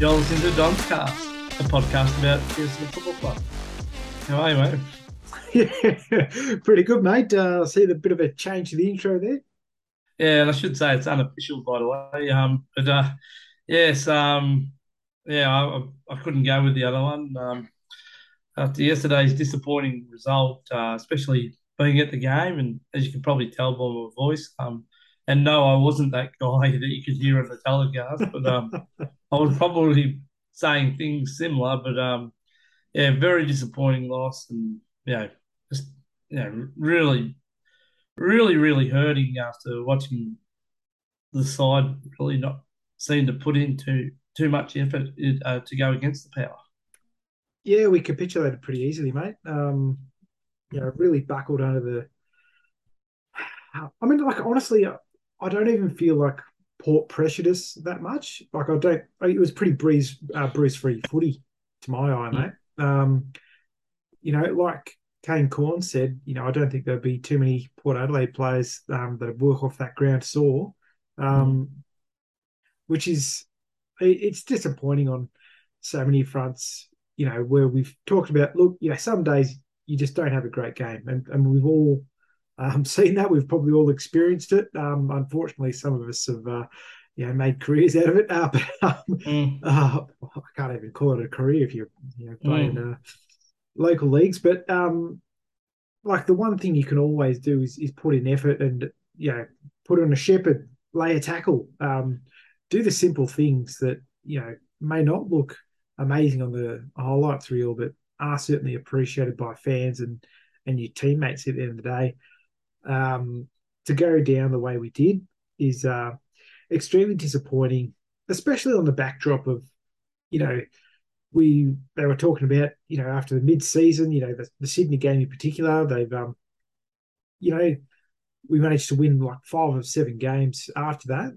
You're listening to Don's Cast, a podcast about Pearson Football Club. How are you, mate? Yeah, pretty good, mate. Uh, I see the bit of a change to the intro there. Yeah, and I should say it's unofficial, by the way. Um, but uh, yes, um, yeah, I, I couldn't go with the other one. Um, after yesterday's disappointing result, uh, especially being at the game, and as you can probably tell by my voice, um, and no, I wasn't that guy that you could hear on the telecast, but um, I was probably saying things similar. But um, yeah, very disappointing loss, and you know, just you know, really, really, really hurting after watching the side really not seem to put into too much effort uh, to go against the power. Yeah, we capitulated pretty easily, mate. Um, you know, really buckled under the. I mean, like honestly, I don't even feel like Port pressured us that much. Like I don't. It was pretty breeze uh, bruise free footy to my eye, mate. Um, you know, like Kane Cornes said, you know, I don't think there'll be too many Port Adelaide players um, that work off that ground sore, um, mm. which is it's disappointing on so many fronts. You know, where we've talked about, look, you know, some days you just don't have a great game, and and we've all um, seen that. We've probably all experienced it. Um, unfortunately, some of us have. Uh, you know, made careers out of it. Uh, but um, mm. uh, I can't even call it a career if you're you know, playing mm. uh, local leagues. But um, like the one thing you can always do is, is put in effort and you know put on a shepherd, lay a tackle, um, do the simple things that you know may not look amazing on the highlights reel, but are certainly appreciated by fans and and your teammates at the end of the day. Um, to go down the way we did is uh, extremely disappointing, especially on the backdrop of you know we they were talking about you know after the mid season, you know the, the Sydney game in particular, they've um you know we managed to win like five of seven games after that.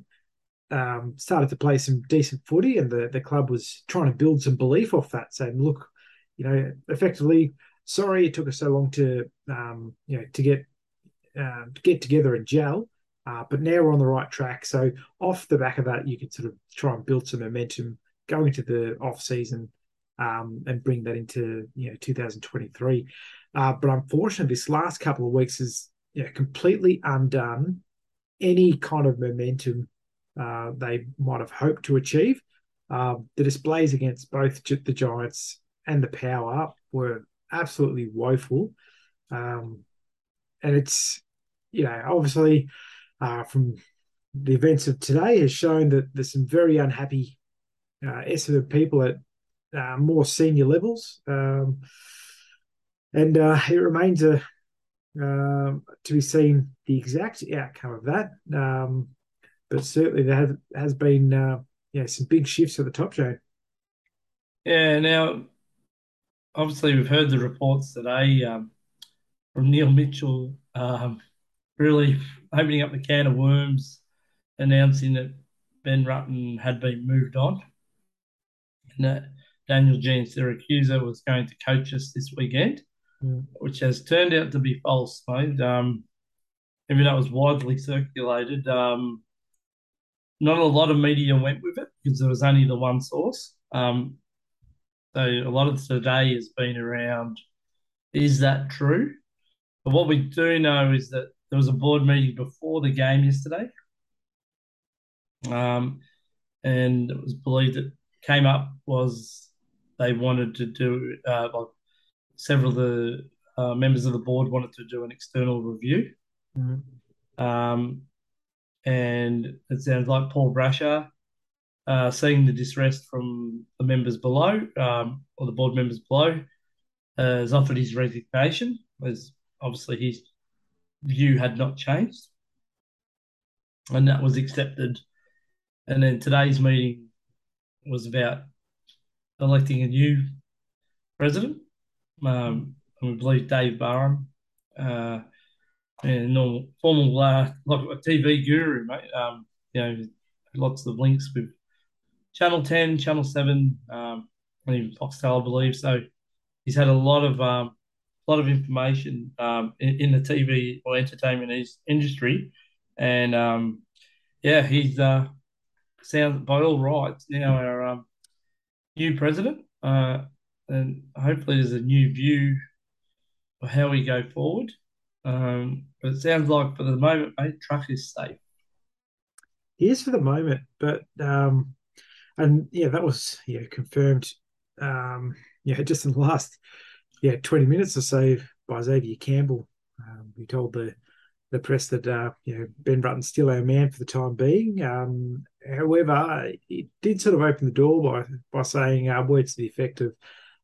Um, started to play some decent footy, and the, the club was trying to build some belief off that, saying, "Look, you know, effectively, sorry it took us so long to, um, you know, to get uh, get together and gel, uh, but now we're on the right track. So off the back of that, you can sort of try and build some momentum going into the off season um, and bring that into you know 2023. Uh, but unfortunately, this last couple of weeks has you know, completely undone any kind of momentum uh, they might have hoped to achieve. Uh, the displays against both the Giants and the Power were absolutely woeful. Um, and it's, you know, obviously uh, from the events of today has shown that there's some very unhappy uh, Essendon people at uh, more senior levels. Um, and uh, it remains a, um, to be seen the exact outcome of that. Um, but certainly there have, has been uh, yeah, some big shifts at the top, Joe. Yeah, now, obviously, we've heard the reports today um, from Neil Mitchell um, really opening up the can of worms, announcing that Ben Rutten had been moved on. And that Daniel Giansiracusa was going to coach us this weekend, mm. which has turned out to be false, mate. Um, even though it was widely circulated, um, not a lot of media went with it because there was only the one source. Um, so a lot of today has been around is that true? But what we do know is that there was a board meeting before the game yesterday. Um, and it was believed that came up was they wanted to do uh, like several of the uh, members of the board wanted to do an external review. Mm-hmm. Um, and it sounds like Paul Brasher, uh, seeing the distress from the members below um, or the board members below, uh, has offered his resignation, as obviously his view had not changed. And that was accepted. And then today's meeting was about electing a new president. Um, believe Dave Barham, uh, and normal formal uh, like a TV guru, mate. Um, you know, lots of links with Channel Ten, Channel Seven, um, and even Foxtel, I believe. So he's had a lot of um, a lot of information um, in, in the TV or entertainment industry, and um, yeah, he's uh, sounds by all rights now our um, new president, uh, and hopefully there's a new view of how we go forward. Um, but it sounds like for the moment, mate, truck is safe. He is for the moment, but um, and yeah, that was yeah confirmed. Um, yeah, just in the last yeah twenty minutes or so by Xavier Campbell, um, told the the press that uh, you know Ben Rutten's still our man for the time being. Um, however, it did sort of open the door by by saying uh, words to the effect of,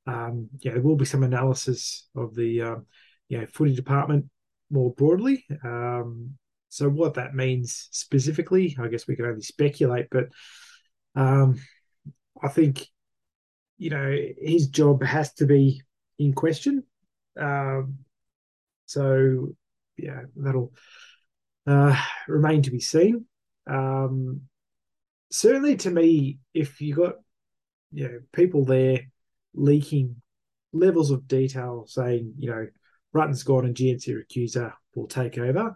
um, yeah, there will be some analysis of the um, you know footy department more broadly. Um, so what that means specifically, I guess we can only speculate. But um, I think you know his job has to be in question. Um, so yeah, that'll uh, remain to be seen. Um, certainly, to me, if you got you know people there leaking levels of detail, saying you know Rutten's gone and Giansiracusa will take over.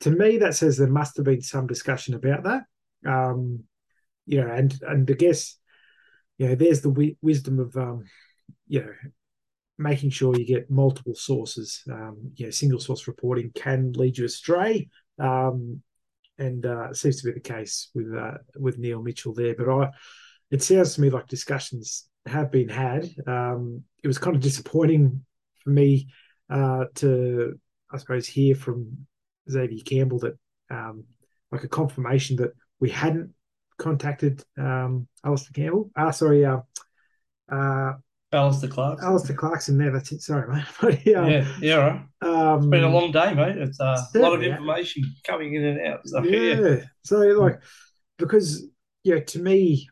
To me, that says there must have been some discussion about that. Um, you know, and and I guess you know there's the w- wisdom of um, you know making sure you get multiple sources. Um, you know, single source reporting can lead you astray, um, and uh, seems to be the case with uh, with Neil Mitchell there. But I, it sounds to me like discussions have been had. Um, it was kind of disappointing for me uh, to, I suppose, hear from Xavier Campbell that um, like a confirmation that we hadn't contacted um, Alastair Campbell. Ah, uh, sorry, uh, Alastair Clarkson. Alastair Clarkson there. That's it. Sorry, mate. but, yeah, yeah, yeah, right. Um, it's been a long day, mate. It's uh, a lot of information coming in and out. So, yeah. yeah. So, like, because yeah, to me,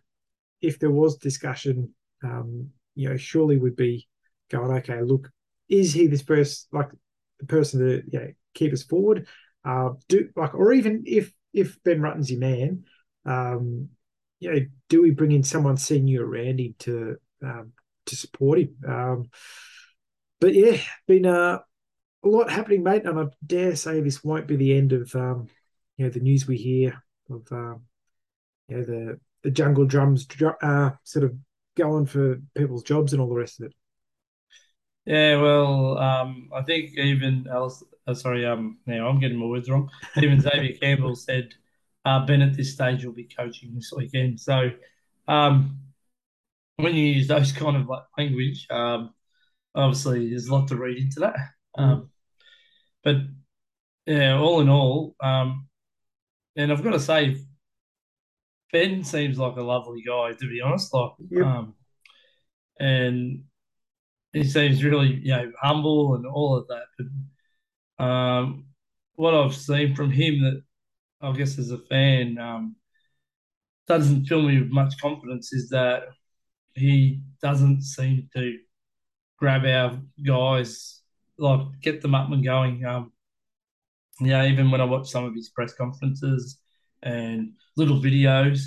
if there was discussion, um, you know, surely would be going, okay, look, is he this person like the person to you know, keep us forward? Uh, do like, or even if if Ben Rutten's your man, um, you know, do we bring in someone senior around him to um, to support him? Um, but yeah, been a, a lot happening, mate, and I dare say this won't be the end of um, you know the news we hear of um, you know the the jungle drums uh, sort of going for people's jobs and all the rest of it. Yeah, well, um, I think even else. Uh, sorry, um, now I'm getting my words wrong. Even Xavier Campbell said uh, Ben at this stage will be coaching this weekend. So, um, when you use those kind of like language, um, obviously there's a lot to read into that. Mm. Um, but yeah, all in all, um, and I've got to say, Ben seems like a lovely guy to be honest. Like, yep. um, and he seems really you know humble and all of that. But um, what I've seen from him that I guess as a fan um, doesn't fill me with much confidence is that he doesn't seem to grab our guys like get them up and going. Um, yeah, even when I watch some of his press conferences and little videos,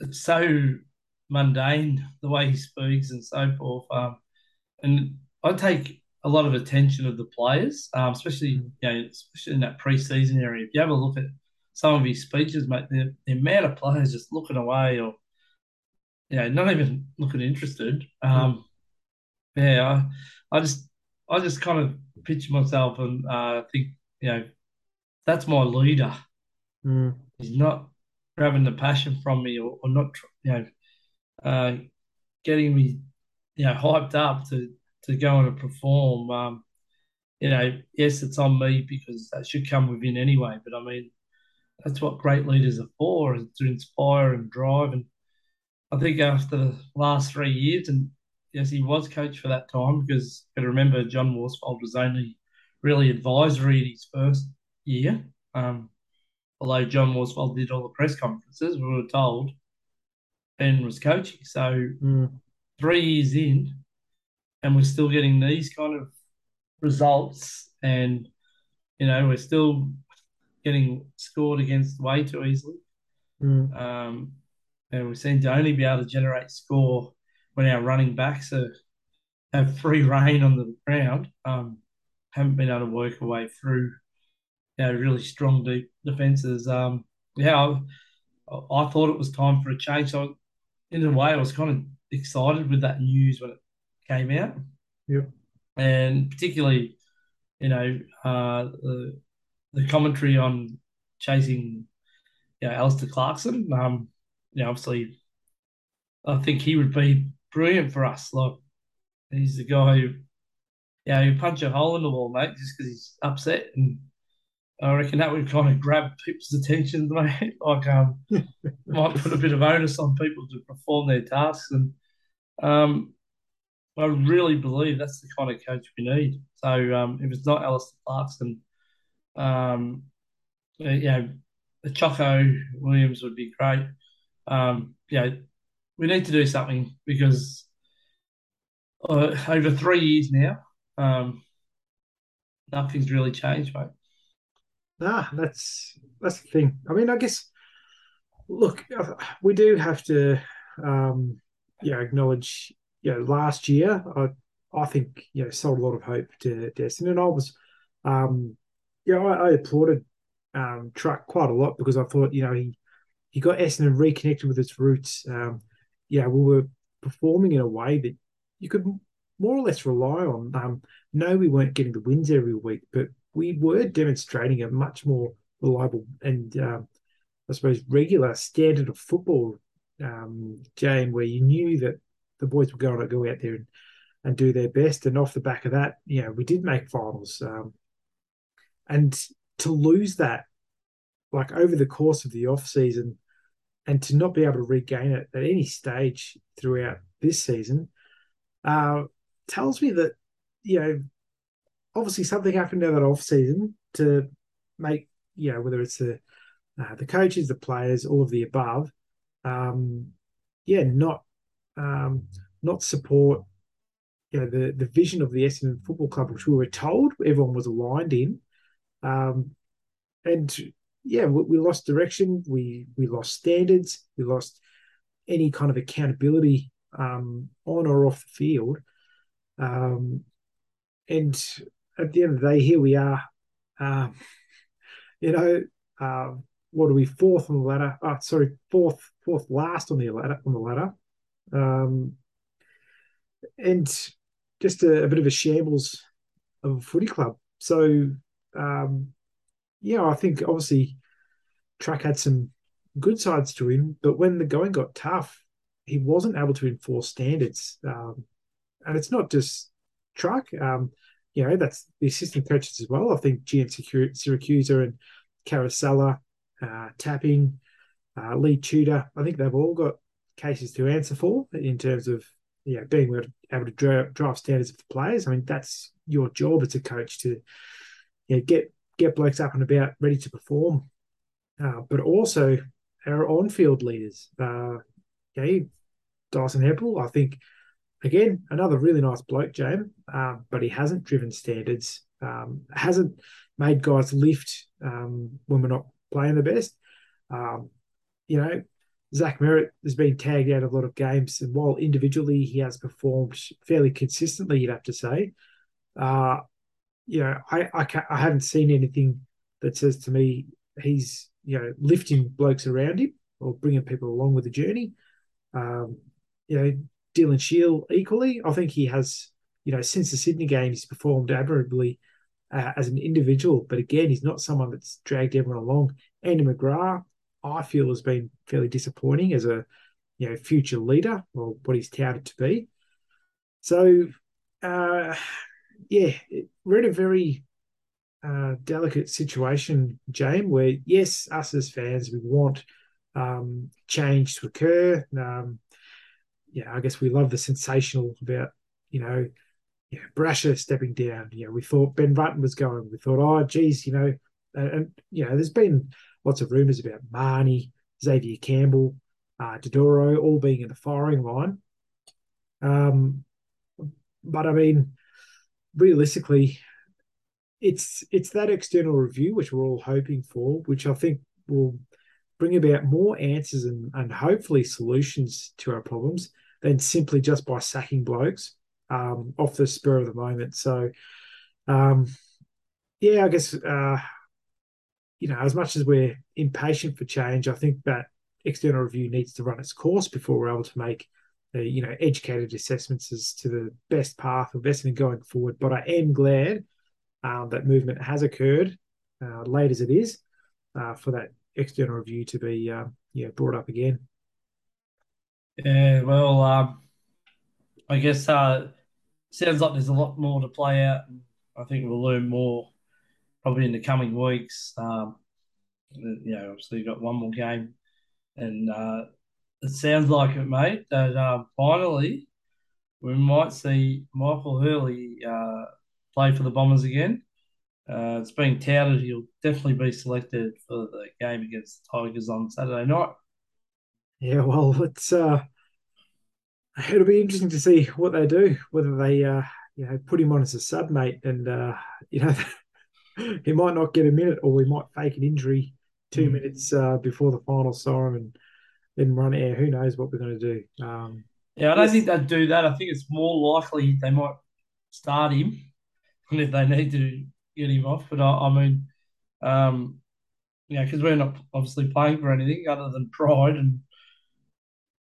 it's so mundane the way he speaks and so forth. Um, and I take a lot of attention of the players, um, especially mm. you know, especially in that preseason area. If you have a look at some of his speeches, mate, the, the amount of players just looking away or know, not even looking interested. Um, mm. Yeah, I, I just I just kind of picture myself and uh, think you know that's my leader. Mm. He's not grabbing the passion from me or, or not, you know, uh, getting me you know hyped up to to go and perform. Um, you know, yes, it's on me because that should come within anyway. But I mean, that's what great leaders are for, is to inspire and drive. And I think after the last three years, and yes, he was coach for that time because you got to remember John Worsfold was only really advisory in his first year. Um, although John Worsfold did all the press conferences, we were told Ben was coaching. So mm three years in, and we're still getting these kind of results, and you know we're still getting scored against way too easily. Mm. Um, and we seem to only be able to generate score when our running backs are, have free reign on the ground. Um, haven't been able to work our way through you know, really strong deep defences. Um, yeah, I, I, thought it was time for a change. So in a way, I was kind of excited with that news when it came out. Yeah. And particularly, you know, uh, the, the commentary on chasing, you know, Alastair Clarkson. Um, you know, obviously, I think he would be brilliant for us. Like, he's the guy who, yeah, you know, punch a hole in the wall, mate, just because he's upset. And I reckon that would kind of grab people's attention, mate. like, um, might put a bit of onus on people to perform their tasks. And um, I really believe that's the kind of coach we need. So um, if it's not Alastair Clarkson, um, you know, Choco Williams would be great. Um, yeah, we need to do something because uh, over three years now, um, nothing's really changed, mate. Ah, that's that's the thing. I mean, I guess look, we do have to, um, yeah, acknowledge. You know, last year, I I think you know sold a lot of hope to Destin, and I was, um, yeah, I, I applauded um, Truck quite a lot because I thought you know he he got Essendon reconnected with its roots. Um, yeah, we were performing in a way that you could more or less rely on. Um, no, we weren't getting the wins every week, but we were demonstrating a much more reliable and um, I suppose regular standard of football, um, where you knew that the boys were going to go out there and, and do their best. And off the back of that, you know, we did make finals. Um, and to lose that, like over the course of the off season, and to not be able to regain it at any stage throughout this season, uh, tells me that you know obviously something happened in that off season to make you know whether it's the uh, the coaches, the players, all of the above, um, yeah, not um, not support you know the the vision of the Essendon Football Club, which we were told everyone was aligned in, um, and yeah, we, we, lost direction. We we lost standards. We lost any kind of accountability um, on or off the field. Um, and at the end of the day, here we are. Um, you know, uh, what are we fourth on the ladder? Oh, sorry, fourth, fourth last on the ladder on the ladder, um, and just a, a, bit of a shambles of a footy club. So, um, yeah, I think obviously Truck had some good sides to him, but when the going got tough, he wasn't able to enforce standards. Um, and it's not just Truck. Um, you know, that's the assistant coaches as well. I think GM Siracusa and Caracella, uh, Tapping, uh, Lee Tudor, I think they've all got cases to answer for in terms of know, being able to, drive standards the players. I mean, that's your job as a coach to you know, get get blokes up and about, ready to perform. Uh, but also our on-field leaders. Uh, okay, Dyson Heppell, I think again, another really nice bloke, James, um, but he hasn't driven standards, um, hasn't made guys lift um, when we're not playing the best. Um, you know, Zach Merrett has been tagged out of a lot of games, and while individually he has performed fairly consistently, you'd have to say, uh, you know, I I, I haven't seen anything that says to me he's you know lifting blokes around him or bringing people along with the journey. Um, you know, Dylan Shiel equally. I think he has, you know, since the Sydney game, he's performed admirably uh, as an individual. But again, he's not someone that's dragged everyone along. Andy McGrath, I feel, has been fairly disappointing as a, you know, future leader or what he's touted to be. So, uh, yeah, we're in a very uh, delicate situation, James, where yes, us as fans, we want um, change to occur. Um, yeah, I guess we love the sensational about, you know, yeah, Brasher stepping down. You know, we thought Ben Rutten was going. We thought, oh, geez, you know, and, and you know, there's been lots of rumours about Marnie, Xavier Campbell, uh, Dodoro all being in the firing line. Um, but I mean, realistically, it's it's that external review which we're all hoping for, which I think will bring about more answers and, and hopefully solutions to our problems than simply just by sacking blokes um, off the spur of the moment. So, um, yeah, I guess, uh, you know, as much as we're impatient for change, I think that external review needs to run its course before we're able to make uh, you know educated assessments as to the best path of investment going forward. But I am glad um, that movement has occurred, uh, late as it is, uh, for that external review to be uh, yeah brought up again. Yeah, well, um, I guess uh, sounds like there's a lot more to play out, I think we'll learn more probably in the coming weeks. Um, you know, obviously you've got one more game, and uh, it sounds like it, mate. That uh, finally we might see Michael Hurley uh, play for the Bombers again. Uh, it's being touted he'll definitely be selected for the game against the Tigers on Saturday night. Yeah, well, it's uh, it'll be interesting to see what they do. Whether they uh, you know put him on as a sub mate, and uh, you know he might not get a minute, or we might fake an injury two mm. minutes uh, before the final siren and then run air. Who knows what we're going to do? Um, yeah, I don't think they'd do that. I think it's more likely they might start him, and if they need to get him off. But I, I mean, um, yeah, because we're not obviously playing for anything other than pride, and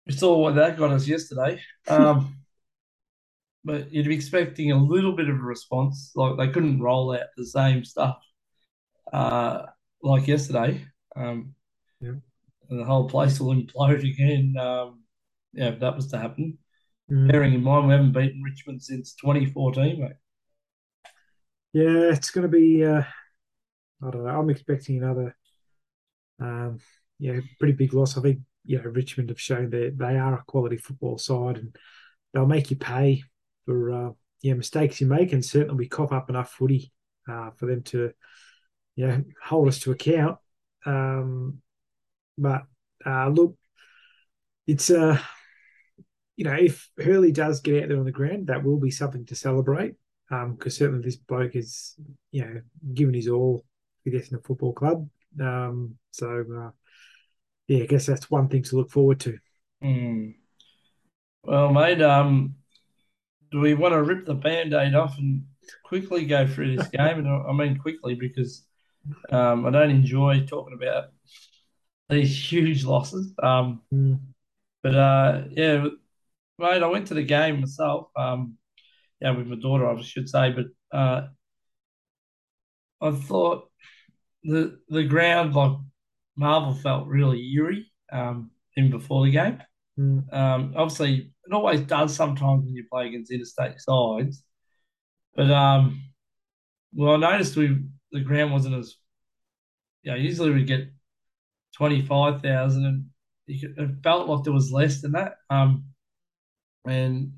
we saw what that got us yesterday. Um, but you'd be expecting a little bit of a response. Like they couldn't roll out the same stuff uh, like yesterday. Um, yeah. And the whole place will implode again. Um, yeah, if that was to happen. Mm. Bearing in mind we haven't beaten Richmond since 2014, mate. Yeah, it's going to be. Uh, I don't know. I'm expecting another. Um, yeah, pretty big loss. I think you know Richmond have shown that they are a quality football side, and they'll make you pay for uh, yeah mistakes you make, and certainly we cop up enough footy uh, for them to yeah hold us to account. Um, but uh, look, it's uh, you know if Hurley does get out there on the ground, that will be something to celebrate because um, certainly this bloke is you know given his all for getting a football club. Um, so uh, yeah, I guess that's one thing to look forward to. Mm. Well, mate, um, do we want to rip the band-aid off and quickly go through this game? and I mean quickly because um, I don't enjoy talking about these huge losses. Um, mm. But uh, yeah, mate, I went to the game myself. Um, yeah, with my daughter, I should say. But uh, I thought the the ground like Marvel felt really eerie um, in before the game. Mm. Um, obviously, it always does sometimes when you play against interstate sides. But um, well, I noticed we the ground wasn't as yeah. usually we get twenty five thousand, and it felt like there was less than that. Um, and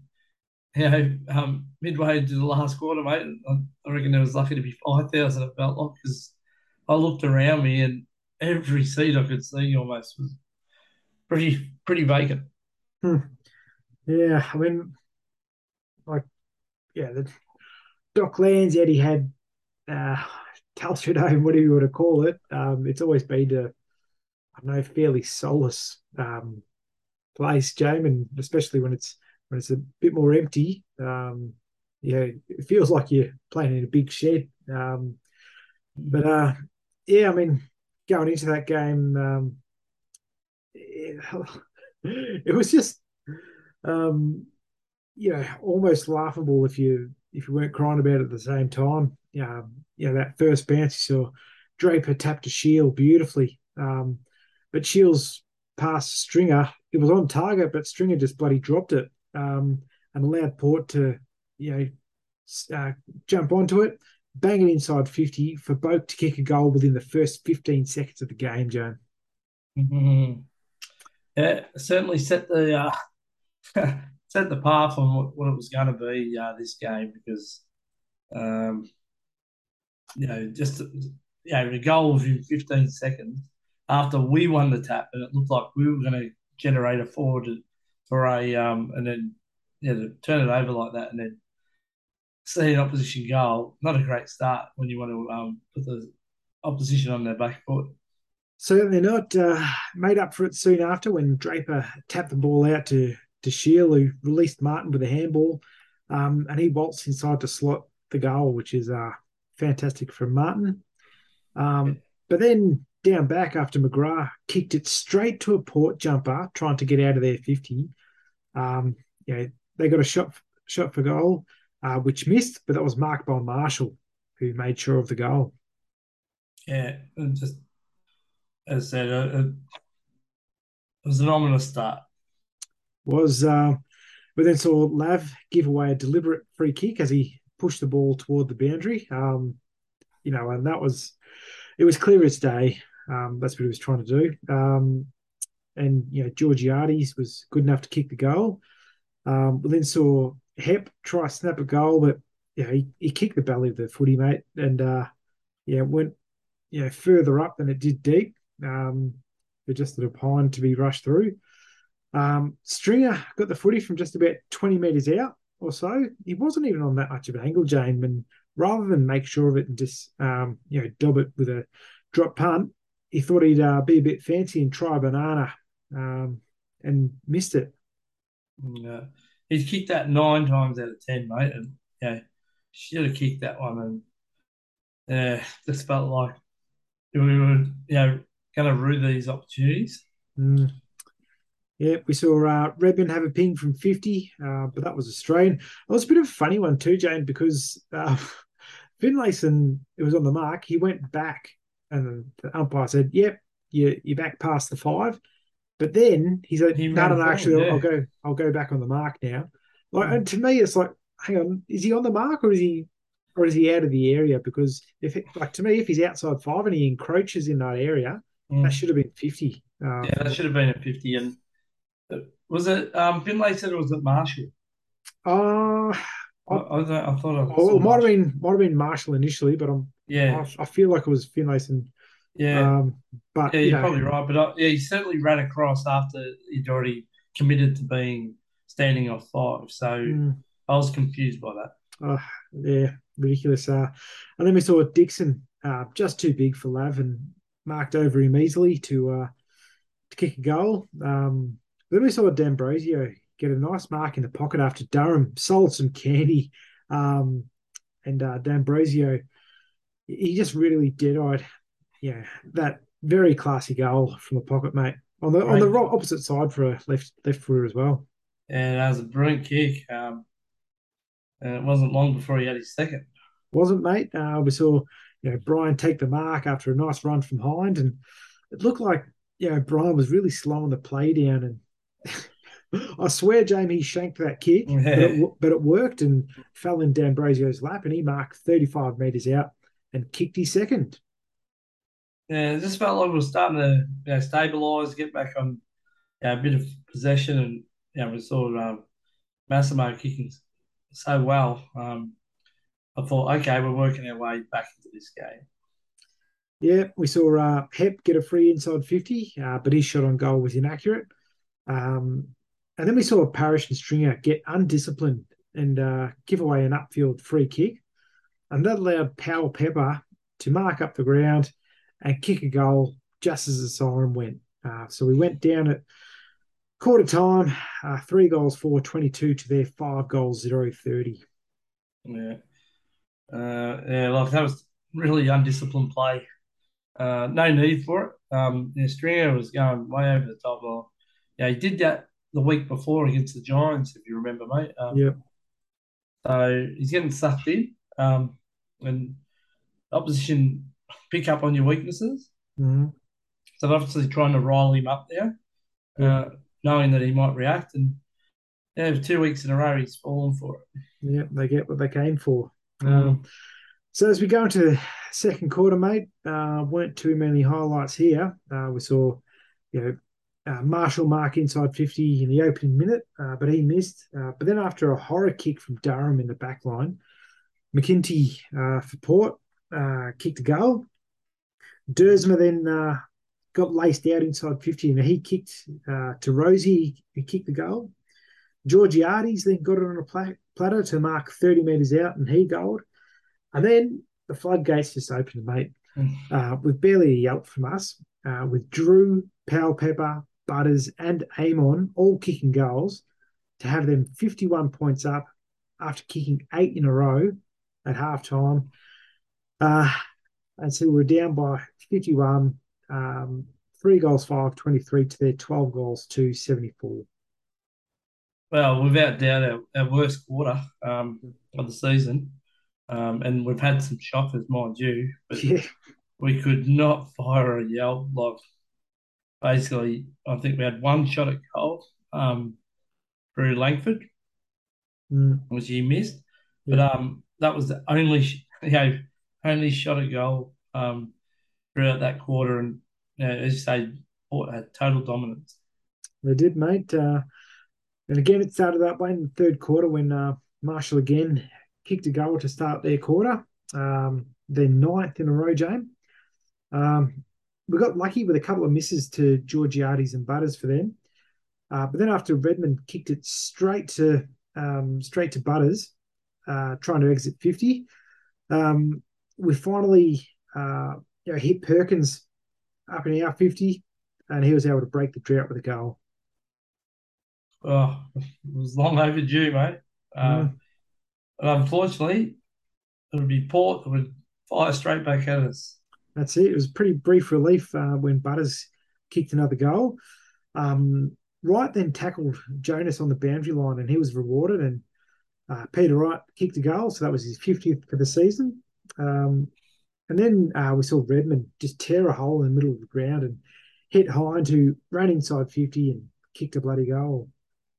you know, um, midway to the last quarter, mate, I reckon there was lucky to be five thousand. It felt like because I looked around me and every seat I could see almost was pretty pretty vacant. Hmm. Yeah, I mean, like, yeah, the Docklands, Etihad uh, Dome, whatever you want to call it. Um, it's always been a, I know, fairly soulless um, place, James, and especially when it's when it's a bit more empty. Um, yeah, it feels like you're playing in a big shed. Um, but uh, yeah, I mean, going into that game, um, it, it, was just, um, you know, almost laughable if you if you weren't crying about it at the same time. Yeah, you know, that first bounce, you saw Draper tapped a Shiel beautifully, um, but Shiel's passed Stringer, it was on target, but Stringer just bloody dropped it um, and allowed Port to, you know, uh, jump onto it bang it inside 50 for Boak to kick a goal within the first 15 seconds of the game, Joan. Mm-hmm. Yeah, certainly set the uh, set the path on what, what it was going to be uh, this game because, um, you know, just you know, the goal within 15 seconds after we won the tap, and it looked like we were going to generate a forward for a um, and then yeah, to turn it over like that, and then see an opposition goal, not a great start when you want to um, put the opposition on their back foot. Certainly not. Uh, made up for it soon after when Draper tapped the ball out to to Shiel, who released Martin with a handball, um, and he bolts inside to slot the goal, which is uh, fantastic from Martin. Um, but then, down back after McGrath kicked it straight to a port jumper, trying to get out of their 50. Um, yeah, they got a shot shot for goal, uh, which missed, but that was marked by Marshall, who made sure of the goal. Yeah, and just as I said, it, it was an ominous start. Was uh, we then saw Lav give away a deliberate free kick as he pushed the ball toward the boundary. Um, you know, and that was it was clear as day. Um, that's what he was trying to do. Um, and you know, Georgiades was good enough to kick the goal. Um, we then saw Hep try snap a goal, but yeah, he, he kicked the belly of the footy, mate, and uh, yeah, went you know further up than it did deep. Um, but just at a pine to be rushed through. Um, Stringer got the footy from just about 20 metres out or so. He wasn't even on that much of an angle, James, and rather than make sure of it and just um, you know dob it with a drop punt, he thought he'd uh, be a bit fancy and try a banana, um, and missed it. Yeah, he's kicked that nine times out of ten, mate, and yeah, should have kicked that one, and yeah, just felt like we were you know going to rue these opportunities. Mm. Yeah, we saw uh, Redman have a ping from 50, uh, but that was Australian. It was a bit of a funny one too, Jane, because uh, Finlayson, it was on the mark. He went back, and the umpire said, "Yep, you you're back past the five. But then he said, he "No, no, no, actually, yeah. I'll go, I'll go back on the mark now." Like, mm. and to me, it's like, hang on, is he on the mark or is he, or is he out of the area? Because if, it, like, to me, if he's outside five and he encroaches in that area, mm. that should have been fifty. Um, yeah, that should have been a fifty. And was it um, Finlay said it was at Marshall? Uh I, I, I thought I oh, it might have been might have been Marshall initially, but I'm yeah. I, I feel like it was Finlayson. Yeah, um, but yeah, you're you know, probably right. But uh, yeah, he certainly ran across after he'd already committed to being standing off five. So mm. I was confused by that. Uh, yeah, ridiculous. Uh, and then we saw Dixon uh, just too big for Lav and marked over him easily to uh, to kick a goal. Um, then we saw D'Ambrosio get a nice mark in the pocket after Durham sold some candy. Um, and uh, D'Ambrosio, he just really dead-eyed, yeah, that very classy goal from the pocket, mate. On the on the opposite side for a left left footer as well. And that was a brilliant kick. Um, and it wasn't long before he had his second. Wasn't, mate. Uh, we saw you know Brian take the mark after a nice run from Hind, and it looked like you know Brian was really slowing the play down and I swear, Jamie shanked that kick, but, it, but, it, worked and fell in D'Ambrosio's lap, and he marked 35 metres out and kicked his second. Yeah, it just felt like we were starting to you know, stabilise, get back on you know, a bit of possession, and you know, we saw um, Massimo kicking so well. Um, I thought, okay, we're working our way back into this game. Yeah, we saw uh, Hep get a free inside 50, uh, but his shot on goal was inaccurate. Um, and then we saw Parrish and Stringer get undisciplined and uh, give away an upfield free kick. And that allowed Powell Pepper to mark up the ground and kick a goal just as the siren went. Uh, so we went down at quarter time, uh, three goals for 22 to their five goals, zero 30. Yeah. Uh, yeah, like that was really undisciplined play. Uh, no need for it. Um, Stringer was going way over the top. Well, yeah, he did that the week before against the Giants, if you remember, mate. Um, yeah. So he's getting sucked in, um, and opposition pick up on your weaknesses. Mm-hmm. So obviously trying to rile him up there, uh, knowing that he might react. And yeah, two weeks in a row, he's fallen for it. Yeah, they get what they came for. Mm. Um, so as we go into the second quarter, mate, uh, weren't too many highlights here. Uh, we saw, you know, uh, Marshall mark inside 50 in the opening minute, uh, but he missed. Uh, but then after a horror kick from Durham in the back line, McEntee uh, for Port uh, kicked a goal. Duursma then uh, got laced out inside 50 and he kicked to Rozee, who kicked the goal. Georgiades then got it on a platter to mark 30 metres out and he goaled. And then the floodgates just opened, mate, mm. with barely a yelp from us, with Drew, Powell Pepper, Butters, and Amon all kicking goals to have them 51 points up after kicking eight in a row at halftime. Uh, and so we're down by 51. Um, three goals, five, 23 to their 12 goals to 74. Well, without doubt, our, our worst quarter um, of the season. Um, and we've had some shockers, mind you, but Yeah. we could not fire a yell. Like, basically, I think we had one shot at goal um, through Langford, Mm, which he missed. But um, that was the only, you know, only shot at goal um, throughout that quarter. And, you know, as you say, had total dominance. they did, mate. Uh, and again, it started that way in the third quarter when uh, Marshall again kicked a goal to start their quarter. Um, their ninth in a row, James. Um, we got lucky with a couple of misses to Georgiades and Butters for them. Uh, but then after Redman kicked it straight to um, straight to Butters, uh, trying to exit 50, um, we finally uh, you know, hit Perkins up in our 50, and he was able to break the drought with a goal. Oh, it was long overdue, mate. Um, And unfortunately, it would be Port that would fire straight back at us. That's it. It was a pretty brief relief uh, when Butters kicked another goal. Um, Wright then tackled Jonas on the boundary line, and he was rewarded. And uh, Peter Wright kicked a goal, so that was his 50th for the season. Um, and then uh, we saw Redman just tear a hole in the middle of the ground and hit Hind, who ran inside 50 and kicked a bloody goal.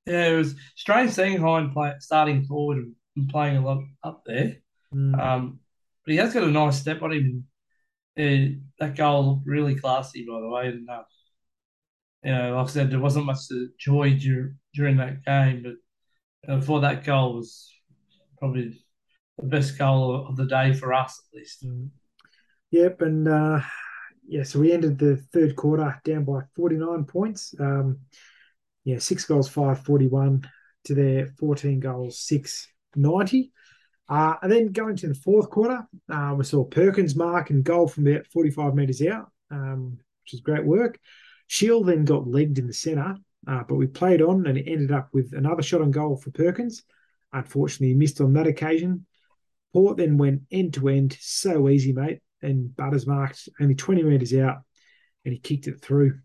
Yeah, it was strange seeing Hind play, starting forward and playing a lot up there. Mm. Um, but he has got a nice step on him. Yeah, that goal looked really classy, by the way. And, uh, you know, like I said, there wasn't much joy dur- during that game, but uh, for that goal was probably the best goal of the day for us, at least. Mm. Yep, and uh, yeah, so we ended the third quarter down by 49 points. Um, yeah, six goals, five, 41 to their 14 goals, six, 90. Uh, and then going to the fourth quarter, uh, we saw Perkins mark and goal from about 45 metres out, um, which is great work. Shiel then got legged in the centre, uh, but we played on and it ended up with another shot on goal for Perkins. Unfortunately, he missed on that occasion. Port then went end to end, so easy, mate. And Butters marked only 20 metres out and he kicked it through.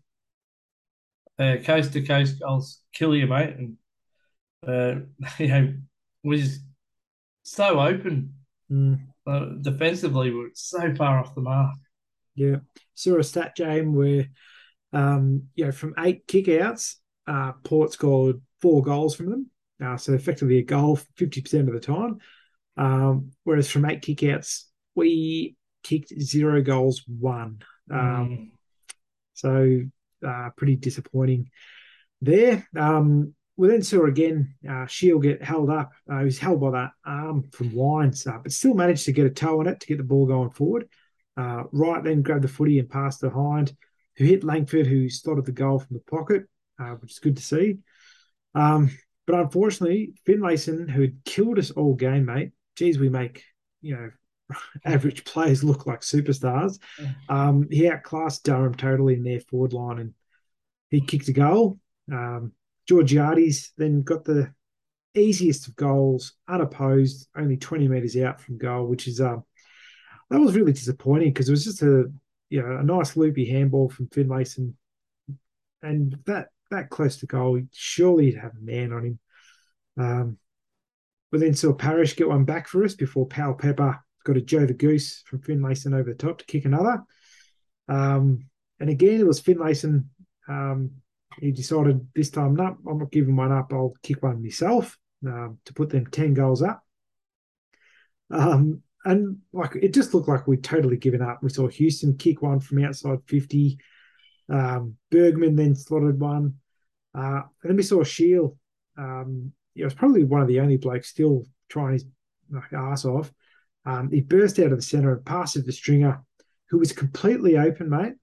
Uh, coast to coast goals kill you, mate. And, uh, you know, just so open. Mm, Uh, defensively, we're so far off the mark. yeah. Saw a stat, James, where, um, you know, from eight kickouts, uh, Port scored four goals from them. Uh, so effectively a goal 50% of the time. Um, whereas from eight kickouts, we kicked zero goals, one. Um, Um, So uh, pretty disappointing there. Um, we then saw again uh, Shiel get held up. Uh, he was held by that arm from Wines, uh, but still managed to get a toe on it to get the ball going forward. Uh, Wright then grabbed the footy and passed to Hind, who hit Langford, who slotted the goal from the pocket, uh, which is good to see. Um, but unfortunately, Finlayson, who had killed us all game, mate, geez, we make, you know, average players look like superstars. Um, he outclassed Durham totally in their forward line and he kicked a goal. Um, Georgiades then got the easiest of goals, unopposed, only 20 metres out from goal, which is um, that was really disappointing because it was just a you know a nice loopy handball from Finlayson, and that that close to goal, surely he'd have a man on him. Um, we then saw Parrish get one back for us before Powell Pepper got a Joe the Goose from Finlayson over the top to kick another. Um, and again, it was Finlayson. Um, he decided this time, no, I'm not giving one up. I'll kick one myself um, to put them 10 goals up. Um, and like it just looked like we'd totally given up. We saw Houston kick one from outside 50. Um, Bergman then slotted one. Uh, and then we saw Shiel. Um, it was probably one of the only blokes still trying his like, ass off. Um, he burst out of the centre and passed it to Stringer, who was completely open, mate.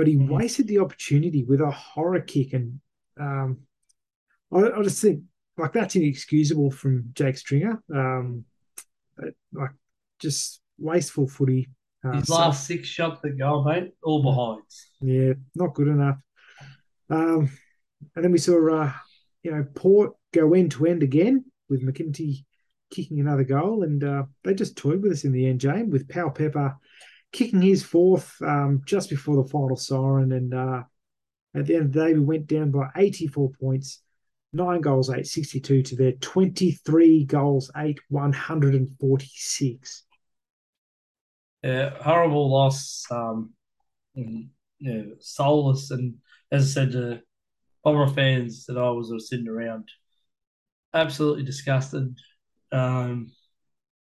But he Mhm. wasted the opportunity with a horror kick. And um, I, I just think like that's inexcusable from Jake Stringer. Um, like just wasteful footy. Uh, his so- last six shots at goal, mate, all behinds. yeah, not good enough. Um, and then we saw, uh, you know, Port go end to end again with McEntee kicking another goal, and uh, they just toyed with us in the end, James, with Powell Pepper kicking his fourth um, just before the final siren. And uh, at the end of the day, we went down by 84 points, nine goals, eight, 62 to their 23 goals, eight, 146. Yeah, horrible loss. Um, and, yeah, soulless. And as I said to Bomber fans that I was sitting around, absolutely disgusted. Um,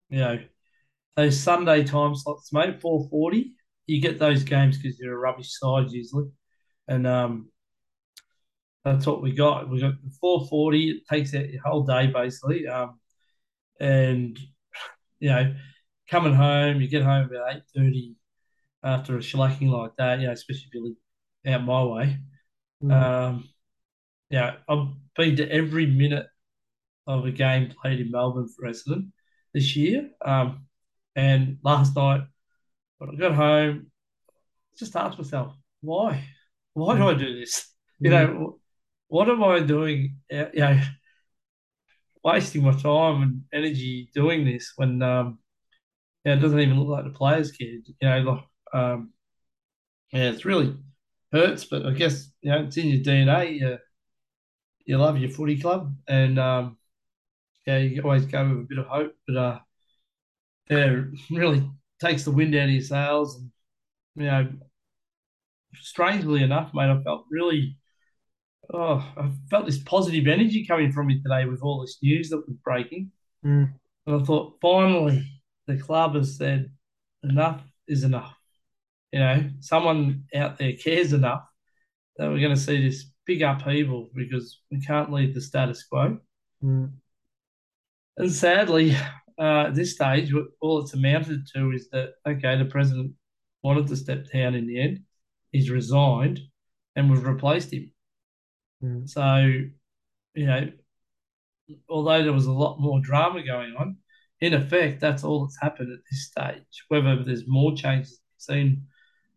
you know, those Sunday time slots, mate, four forty. You get those games because you're a rubbish side usually, and um, that's what we got. We got four forty. It takes out your whole day basically, um, and you know, coming home, you get home about eight thirty after a shellacking like that. You know, especially if you live out my way. Mm. Um, yeah, I've been to every minute of a game played in Melbourne for Essendon this year. Um, and last night, when I got home, I just asked myself, why? Why do I do this? You know, what am I doing? You know, wasting my time and energy doing this when um, yeah, it doesn't even look like the players kid. You know, like um, yeah, it's really hurts, but I guess you know it's in your DNA. You, you love your footy club, and um, yeah, you always go with a bit of hope, but uh, yeah, really takes the wind out of your sails. And, you know, strangely enough, mate, I felt really, oh, I felt this positive energy coming from you today with all this news that was breaking. Mm. And I thought, finally, the club has said enough is enough. You know, someone out there cares enough that we're going to see this big upheaval because we can't leave the status quo. Mm. And sadly, uh, at this stage, all it's amounted to is that, okay, the president wanted to step down in the end. He's resigned and we've replaced him. Mm. So, you know, although there was a lot more drama going on, in effect, that's all that's happened at this stage. Whether there's more changes seen,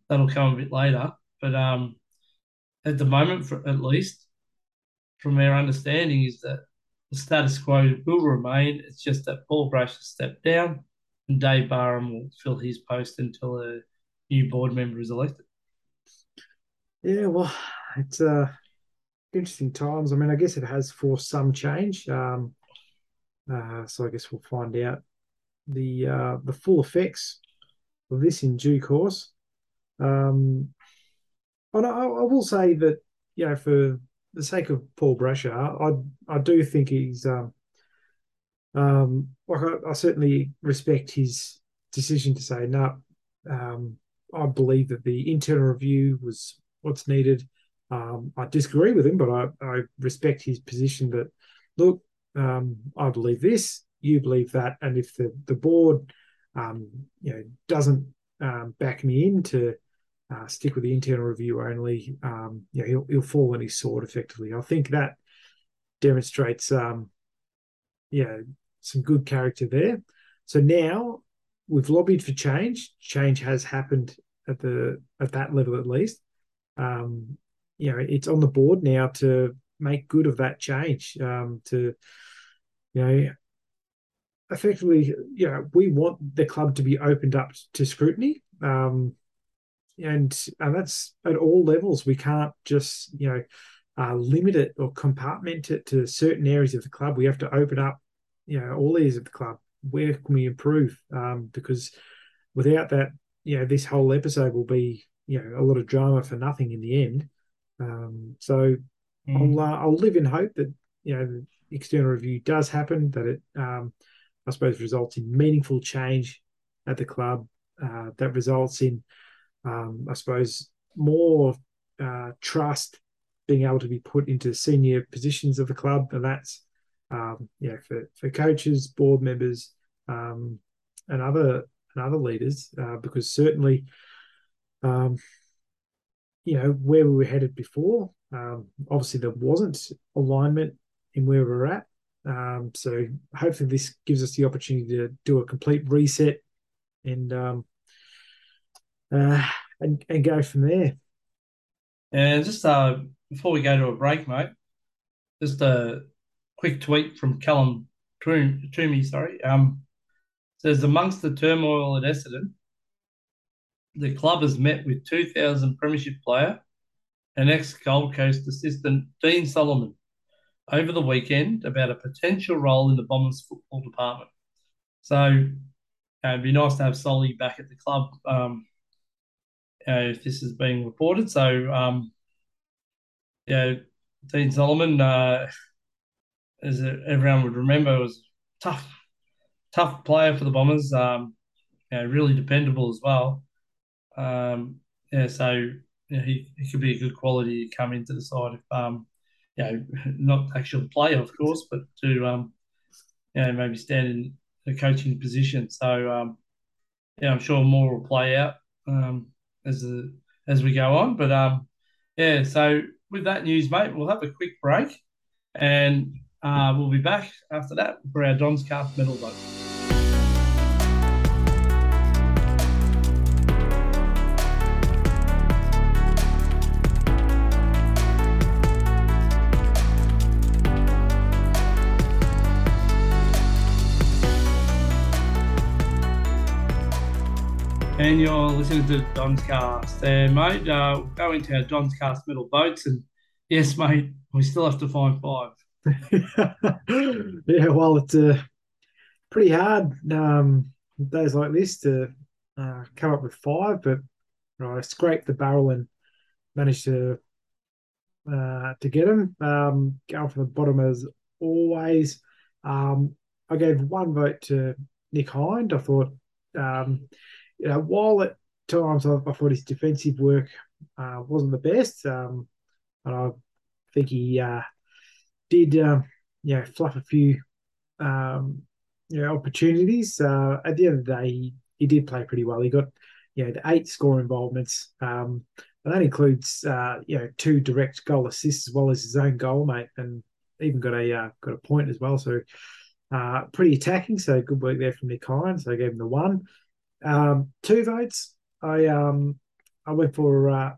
that'll come a bit later. But um, at the moment, for, at least, from our understanding, is that the status quo will remain. It's just that Paul Brasher has stepped down and Dave Barham will fill his post until a new board member is elected. Yeah, well, it's uh, interesting times. I mean, I guess it has forced some change. Um, uh, so I guess we'll find out the uh, the full effects of this in due course. Um, and I, I will say that you know for the sake of Paul Brasher, I I do think he's um, um like I, I certainly respect his decision to say no. Um, I believe that the internal review was what's needed. Um, I disagree with him, but I, I respect his position that look, um, I believe this, you believe that, and if the the board um, you know doesn't um, back me into uh, stick with the internal review only. Um, know, he'll, he'll fall on his sword effectively. I think that demonstrates, um, know, some good character there. So now we've lobbied for change. Change has happened at the at that level at least. Um, you know, it's on the board now to make good of that change. Um, to you know, effectively, you know, we want the club to be opened up to scrutiny. Um, and and that's at all levels. We can't just you know uh, limit it or compartment it to certain areas of the club. We have to open up you know all areas of the club. Where can we improve? Um, because without that, you know, this whole episode will be you know a lot of drama for nothing in the end. Um, so mm. I'll uh, I'll live in hope that you know the external review does happen. That it um, I suppose results in meaningful change at the club. Uh, that results in um, I suppose, more uh, trust being able to be put into senior positions of the club, and that's um, yeah for for coaches, board members, um, and other and other leaders, uh, because certainly, um, you know, where we were headed before, um, obviously there wasn't alignment in where we we're at. Um, so hopefully this gives us the opportunity to do a complete reset and um, uh, and, and go from there. And just uh, before we go to a break, mate, just a quick tweet from Callum Twomey, sorry. Um, says amongst the turmoil at Essendon, the club has met with 2000 Premiership player and ex Gold Coast assistant Dean Solomon over the weekend about a potential role in the Bombers football department. So uh, it'd be nice to have Solly back at the club um, uh, if this is being reported. So, um, yeah, Dean Solomon, uh, as everyone would remember, was tough, tough player for the Bombers. Um, you know, really dependable as well. Um, yeah, so you know, he, he could be a good quality to come into the side if um, you know, not actual play, of course, but to um, you know, maybe stand in a coaching position. So um, yeah, I'm sure more will play out um, as as we go on. But um, yeah, so with that news, mate, we'll have a quick break, and uh, we'll be back after that for our Don's Cast medal vote. And you're listening to Don's Cast. And mate, uh, we'll go into our Don's Cast middle votes, and yes, mate, we still have to find five. yeah, well, it's uh, pretty hard um, days like this to uh, come up with five, but right, I scraped the barrel and managed to uh, to get them. Um, going from the bottom as always. Um, I gave one vote to Nick Hind. I thought um, you know, while at times I, I thought his defensive work uh, wasn't the best, um, and I think he uh, did, uh, you know, fluff a few, um, you know, opportunities. Uh, at the end of the day, he, he did play pretty well. He got, you know, the eight score involvements, um, and that includes, uh, you know, two direct goal assists as well as his own goal, mate, and even got a uh, got a point as well. So. Uh, pretty attacking, so good work there from Nick Hind. So I gave him the one. Um, two votes. I um I went for uh,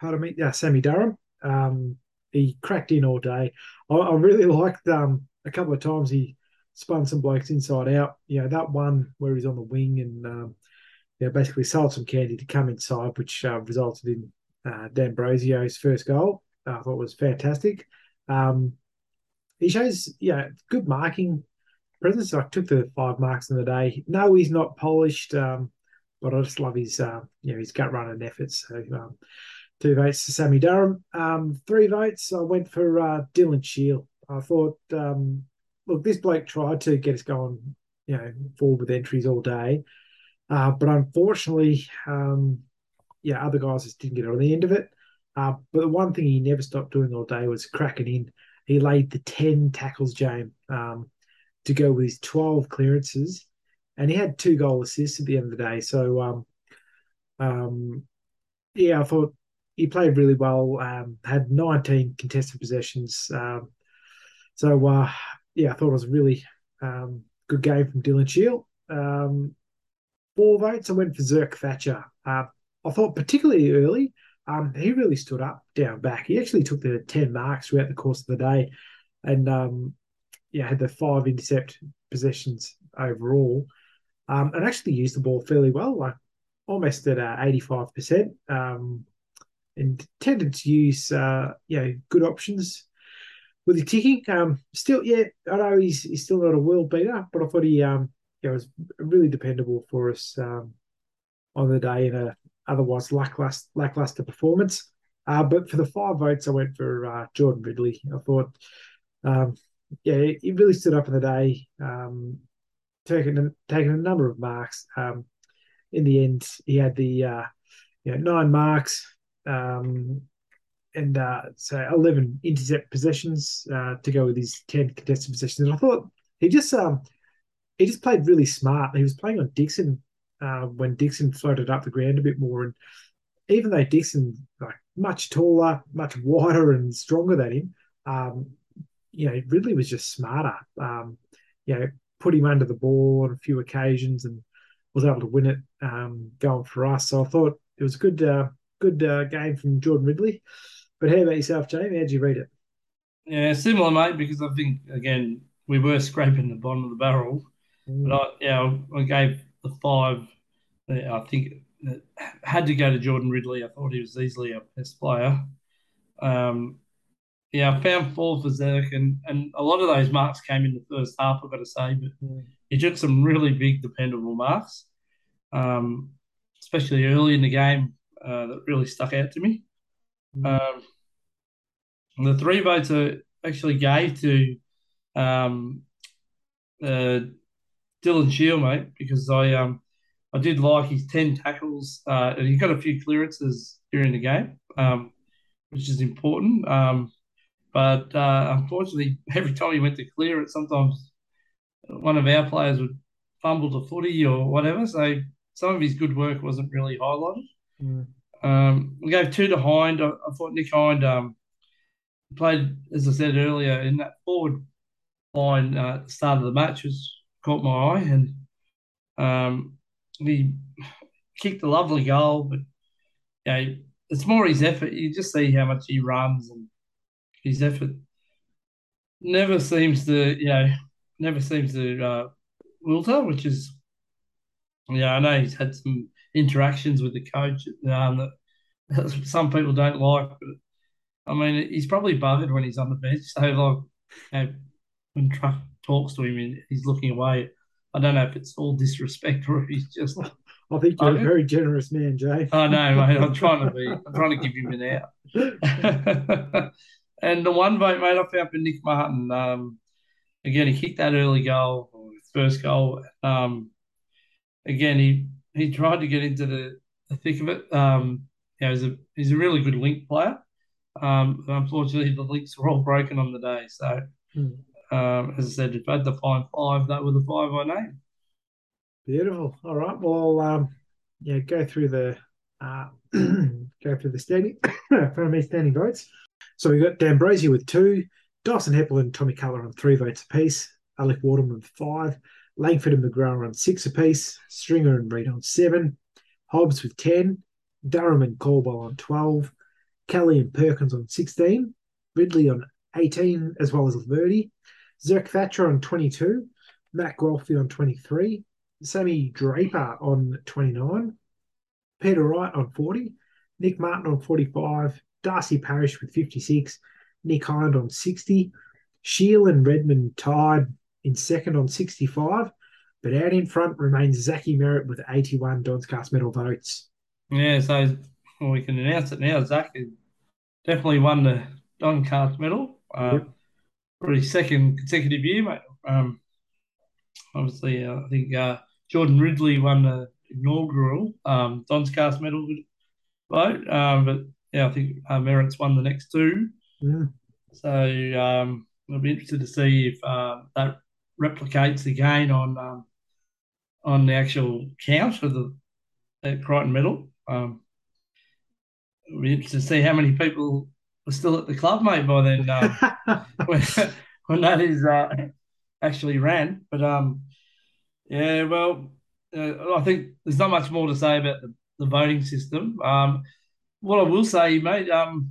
pardon me, yeah, Sammy Durham. Um, he cracked in all day. I, I really liked um a couple of times he spun some blokes inside out. You know that one where he's on the wing and um, yeah, basically sold some candy to come inside, which uh, resulted in uh, D'Ambrosio's first goal. I thought was fantastic. Um, he shows yeah good marking presence. I took the five marks in the day. No, he's not polished, um, but I just love his uh, you know his gut running efforts. So um, two votes to Sammy Durham. Um, three votes. I went for uh, Dylan Shiel. I thought, um, look, this bloke tried to get us going, you know, forward with entries all day, uh, but unfortunately, um, yeah, other guys just didn't get on the end of it. Uh, but the one thing he never stopped doing all day was cracking in. He laid the ten tackles, James. Um, to go with his 12 clearances, and he had two goal assists at the end of the day. So, um, um, yeah, I thought he played really well. Um, had 19 contested possessions. Um, so, uh, yeah, I thought it was a really um, good game from Dylan Shiel. Um, four votes. I went for Zerk Thatcher. Uh, I thought particularly early, um, he really stood up down back. He actually took the 10 marks throughout the course of the day. And yeah, had the five intercept possessions overall, um, and actually used the ball fairly well, like almost at uh, eighty five percent, um, and tended to use uh, you know good options with the ticking. Um, still, yeah, I know he's he's still not a world beater, but I thought he um yeah was really dependable for us um, on the day in a otherwise lackluster lackluster performance. Uh, but for the five votes, I went for uh, Jordan Ridley. I thought um, yeah, he really stood up in the day, um, taking taking a number of marks. Um, in the end, he had the uh, you know nine marks um, and uh, so eleven intercept possessions uh, to go with his ten contested possessions. And I thought he just um, he just played really smart. He was playing on Dixon uh, when Dixon floated up the ground a bit more, and even though Dixon like much taller, much wider and stronger than him, um, you know, Ridley was just smarter. Um, you know, put him under the ball on a few occasions and was able to win it um, going for us. So I thought it was a good, uh, good uh, game from Jordan Ridley. But how about yourself, Jamie? How'd you read it? Yeah, similar, mate. Because I think again we were scraping the bottom of the barrel, mm. but I, yeah, I gave the five. I think had to go to Jordan Ridley. I thought he was easily a best player. Um, yeah, I found four for Zerk, and, and a lot of those marks came in the first half, I've got to say, but he took some really big, dependable marks, um, especially early in the game uh, that really stuck out to me. Mm. Um, the three votes I actually gave to um, uh, Dylan Shiel, mate, because I um, I did like his 10 tackles uh, and he got a few clearances during the game, um, which is important. Um, but uh, unfortunately, every time he went to clear it, sometimes one of our players would fumble the footy or whatever. So some of his good work wasn't really highlighted. Mm. Um, we gave two to Hind. I, I thought Nick Hind um, played, as I said earlier, in that forward line uh, at the start of the match, was caught my eye. And um, he kicked a lovely goal, but you know, it's more his effort. You just see how much he runs and his effort never seems to, you know, never seems to uh, wilter, which is, yeah, I know he's had some interactions with the coach um, that some people don't like, but I mean, he's probably buggered when he's on the bench. So, like, you know, when Truck talks to him, he's looking away. I don't know if it's all disrespect or if he's just. I think you're I, a very generous man, Jay. I know, mate. I'm trying to be. I'm trying to give him an out. and the one vote, mate, I found for Nick Martin. Um, again, he kicked that early goal, first goal. Um, again, he he tried to get into the, the thick of it. Um, yeah, he's a he's a really good link player. Um, unfortunately, the links were all broken on the day. So, hmm. Um, as I said, if I had to find five, that were the five I named. Beautiful. All right. Well, um, yeah, go through the uh, go through the standing for me standing votes. So we've got D'Ambrosio with two, Dyson Heppell and Tommy Cutler on three votes apiece, Alec Waterman with five, Langford and McGrath on six apiece, Stringer and Reid on seven, Hobbs with ten, Durham and Caldwell on twelve, Kelly and Perkins on sixteen, Ridley on eighteen, as well as Verdi, Zerk Thatcher on 22, Matt Guelfi on 23, Sammy Draper on 29, Peter Wright on 40, Nick Martin on 45, Darcy Parrish with 56, Nick Hind on 60, Shiel and Redman tied in second on 65, but out in front remains Zachy Merrett with 81 Cast medal votes. Yeah, so well, we can announce it now. Zach definitely won the Cast medal. Uh, yep for his second consecutive year, mate. Um, obviously, uh, I think uh, Jordan Ridley won the inaugural um, Cast medal vote, um, but yeah, I think uh, Merrett's won the next two. Yeah. So um, I'll be interested to see if uh, that replicates again on um, on the actual count for the Crichton medal. Um, will be interested to see how many people was still at the club, mate, by then um, when, when that is uh, actually ran. But um, yeah, well, uh, I think there's not much more to say about the, the voting system. Um, what I will say, mate, um,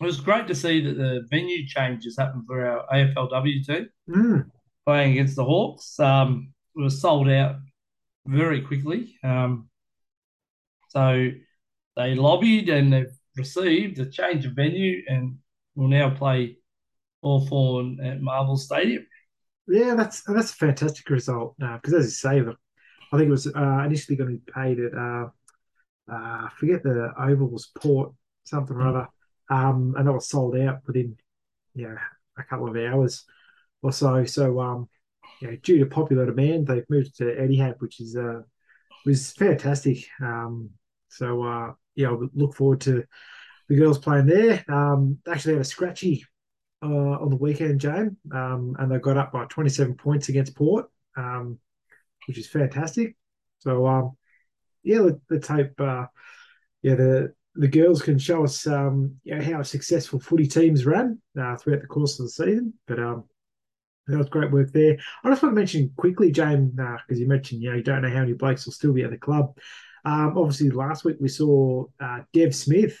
it was great to see that the venue changes happened for our AFLW team mm. playing against the Hawks. Um, it was sold out very quickly. Um, so they lobbied and they've received a change of venue and will now play Hawthorn at Marvel Stadium. Yeah, that's that's a fantastic result now because, as you say, I think it was uh, initially going to be paid at uh, uh, I forget the Ovals Port something or other, um, and that was sold out within know a couple of hours or so. So um, you know, due to popular demand, they've moved to Etihad, which is uh, was fantastic. Um, so uh, yeah, I look forward to the girls playing there. Um, they actually had a scratchy uh, on the weekend, Jane, um, and they got up by 27 points against Port, um, which is fantastic. So, um, yeah, let, us hope, uh, yeah, the the girls can show us, um, you how successful footy teams ran uh, throughout the course of the season. But um, that was great work there. I just want to mention quickly, James, because uh, you mentioned, you know, you don't know how many blokes will still be at the club. Um, obviously, last week we saw uh, Dev Smith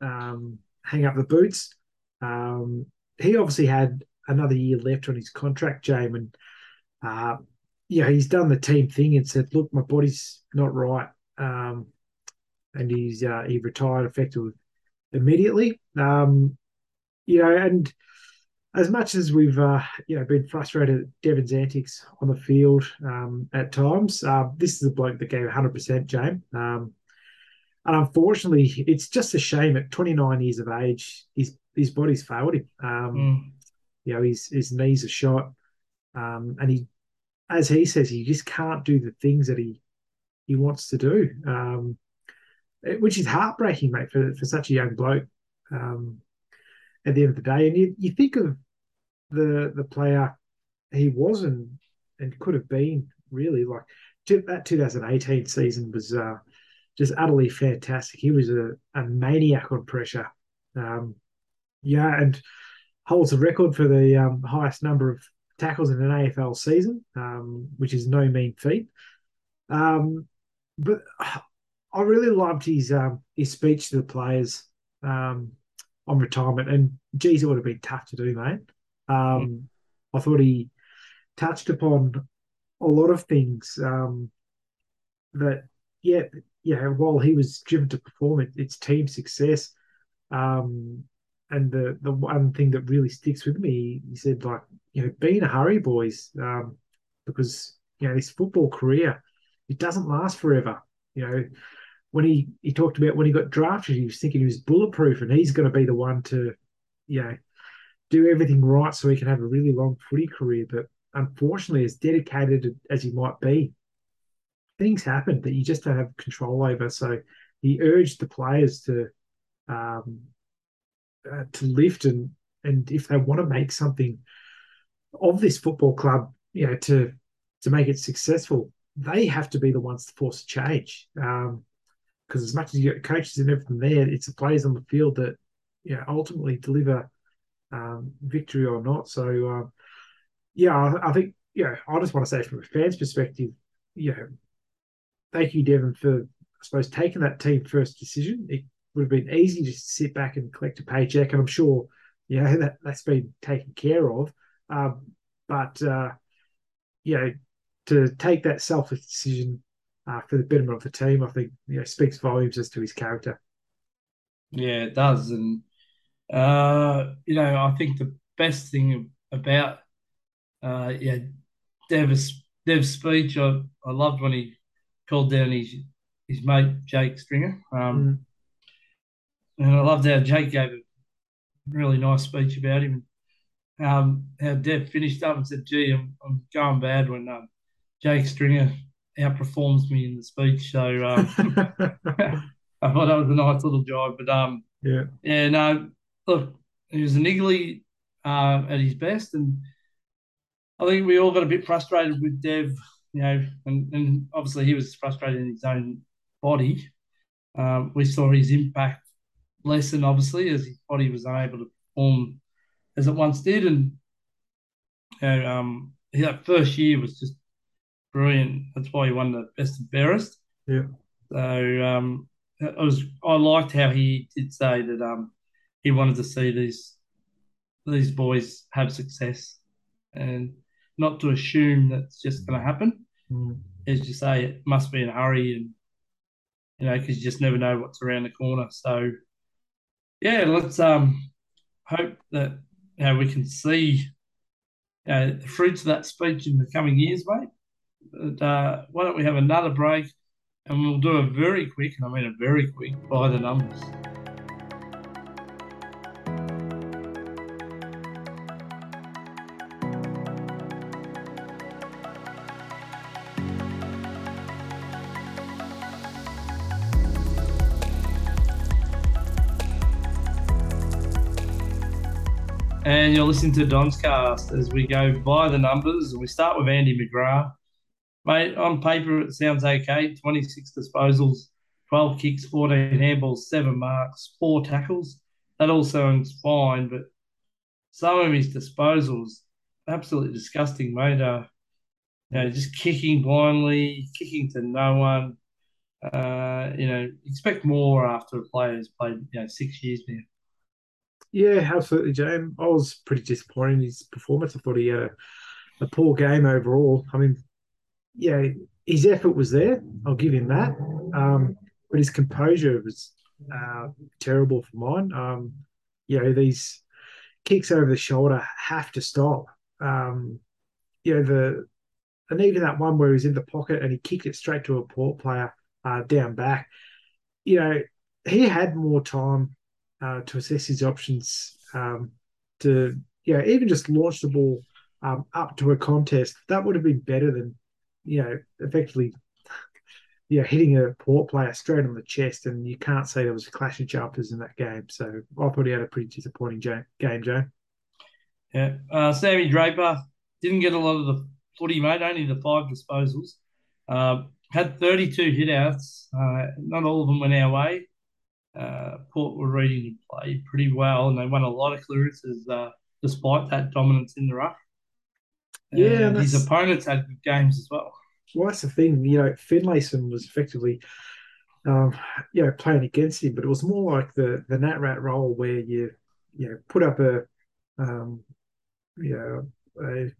um, hang up the boots. Um, he obviously had another year left on his contract, James, and uh, yeah, he's done the team thing and said, "Look, my body's not right. Um, and he's uh, he retired effectively immediately. Um, you know, and as much as we've uh, you know been frustrated at Devon's antics on the field um, at times, uh, this is a bloke that gave 100 percent, James. Um, and unfortunately, it's just a shame at 29 years of age, his his body's failed him. Um, mm. You know, his his knees are shot, um, and he, as he says, he just can't do the things that he he wants to do, um, which is heartbreaking, mate, for for such a young bloke. Um, at the end of the day, and you, you think of the the player he was and and could have been really like that 2018 season was uh, just utterly fantastic. He was a, a maniac on pressure. Um, yeah, and holds the record for the um, highest number of tackles in an AFL season, um, which is no mean feat. Um, but I really loved his um, his speech to the players um, on retirement, and geez, it would have been tough to do, mate. Mm. I thought he touched upon a lot of things that, yeah, yeah. While he was driven to perform, it, it's team success. Um, and the the one thing that really sticks with me, he said, like, you know, be in a hurry, boys, um, because you know this football career, it doesn't last forever. You know, when he he talked about when he got drafted, he was thinking he was bulletproof, and he's going to be the one to, you know, do everything right so he can have a really long footy career. But unfortunately, as dedicated as he might be, things happen that you just don't have control over. So he urged the players to um, uh, to lift and and if they want to make something of this football club, you know, to to make it successful, they have to be the ones to force change. Um, because as much as you get coaches and everything there, it's the players on the field that you know ultimately deliver um, victory or not. So uh, yeah, I, I, think yeah, I just want to say from a fan's perspective, you know, thank you, Devon, for I suppose taking that team first decision. It would have been easy to sit back and collect a paycheck, and I'm sure you know that that's been taken care of. Um, but uh, you know, to take that selfish decision uh, for the betterment of the team, I think you know speaks volumes as to his character. Yeah, it does, and uh, you know, I think the best thing about uh, yeah, Dev's Dev's speech, I, I loved when he called down his his mate Jake Stringer. Um, mm. And I loved how Jake gave a really nice speech about him. Um, how Dev finished up and said, "Gee, I'm, I'm going bad when um, Jake Stringer outperforms me in the speech." So um, I thought that was a nice little jive. But um, yeah, yeah, no, look, he was an niggly uh, at his best, and I think we all got a bit frustrated with Dev, you know, and, and obviously he was frustrated in his own body. Um, we saw his impact lessen, obviously, as his body was unable to perform as it once did. And you know, um, that first year was just brilliant. That's why he won the best and fairest. Yeah. So um, it was. I liked how he did say that um, he wanted to see these these boys have success, and not to assume that's just going to happen. Mm. As you say, it must be in a hurry, and you know, because you just never know what's around the corner. So yeah, let's um hope that you know, we can see uh, the fruits of that speech in the coming years, mate. Uh, why don't we have another break and we'll do a very quick, and I mean a very quick, by the numbers. And you're listening to Don's cast as we go by the numbers. We start with Andy McGrath. Mate, on paper, it sounds okay 26 disposals, 12 kicks, 14 handballs, seven marks, four tackles. That all sounds fine, but some of his disposals, absolutely disgusting, mate. Uh, you know, just kicking blindly, kicking to no one. Uh, you know, expect more after a player has played, you know, six years now. Yeah, absolutely, James. I was pretty disappointed in his performance. I thought he had a, a poor game overall. I mean, yeah, his effort was there. I'll give him that. Um, but his composure was uh, terrible for mine. Um, you know, these kicks over the shoulder have to stop. Um, you know, the and even that one where he's in the pocket and he kicked it straight to a port player uh, down back. You know, he had more time uh, to assess his options um, to, you know, even just launch the ball um, up to a contest. That would have been better than, you know, effectively, you know, hitting a port player straight on the chest. And you can't say there was a clash of jumpers in that game. So I thought he had a pretty disappointing game, Joe. Yeah. Uh, Sammy Draper didn't get a lot of the footy, mate, only the five disposals. Uh, had 32 hitouts. Uh, not all of them went our way. Uh, Port were ready to play pretty well, and they won a lot of clearances uh, despite that dominance in the rough. Yeah, his opponents had good games as well. Well, that's the thing. You know, Finlayson was effectively, um, you know, playing against him, but it was more like the the Nat Rat role where you, you know, put up a, um, you know, a,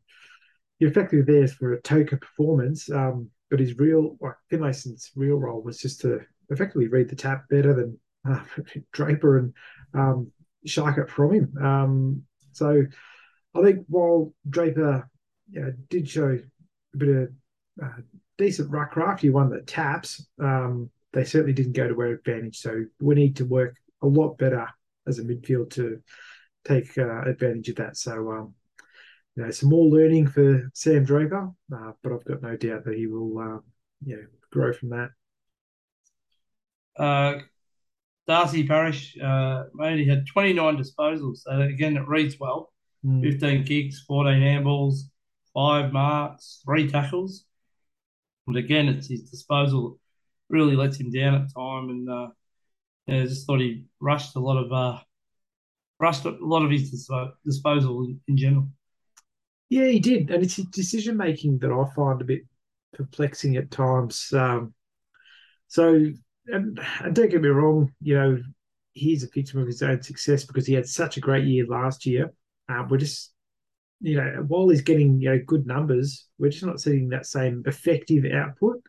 you're effectively there for a token performance. Um, but his real, like Finlayson's real role was just to effectively read the tap better than uh, Draper and um, shark it from him. Um, so I think while Draper you know, did show a bit of uh, decent ruck craft, he won the taps. Um, they certainly didn't go to their advantage. So we need to work a lot better as a midfield to take uh, advantage of that. So um, you know, some more learning for Sam Draper, uh, but I've got no doubt that he will, uh, you know, grow from that. Uh, Darcy Parrish uh, only had 29 disposals. So again, it reads well. Mm. 15 kicks, 14 handballs, five marks, three tackles. But again, it's his disposal really lets him down at time, and uh, yeah, I just thought he rushed a lot of uh, rushed a lot of his disposal in, in general. Yeah, he did, and it's his decision making that I find a bit perplexing at times. Um, so, and, and don't get me wrong, you know, he's a victim of his own success because he had such a great year last year. Uh, we're just, you know, while he's getting you know good numbers, we're just not seeing that same effective output,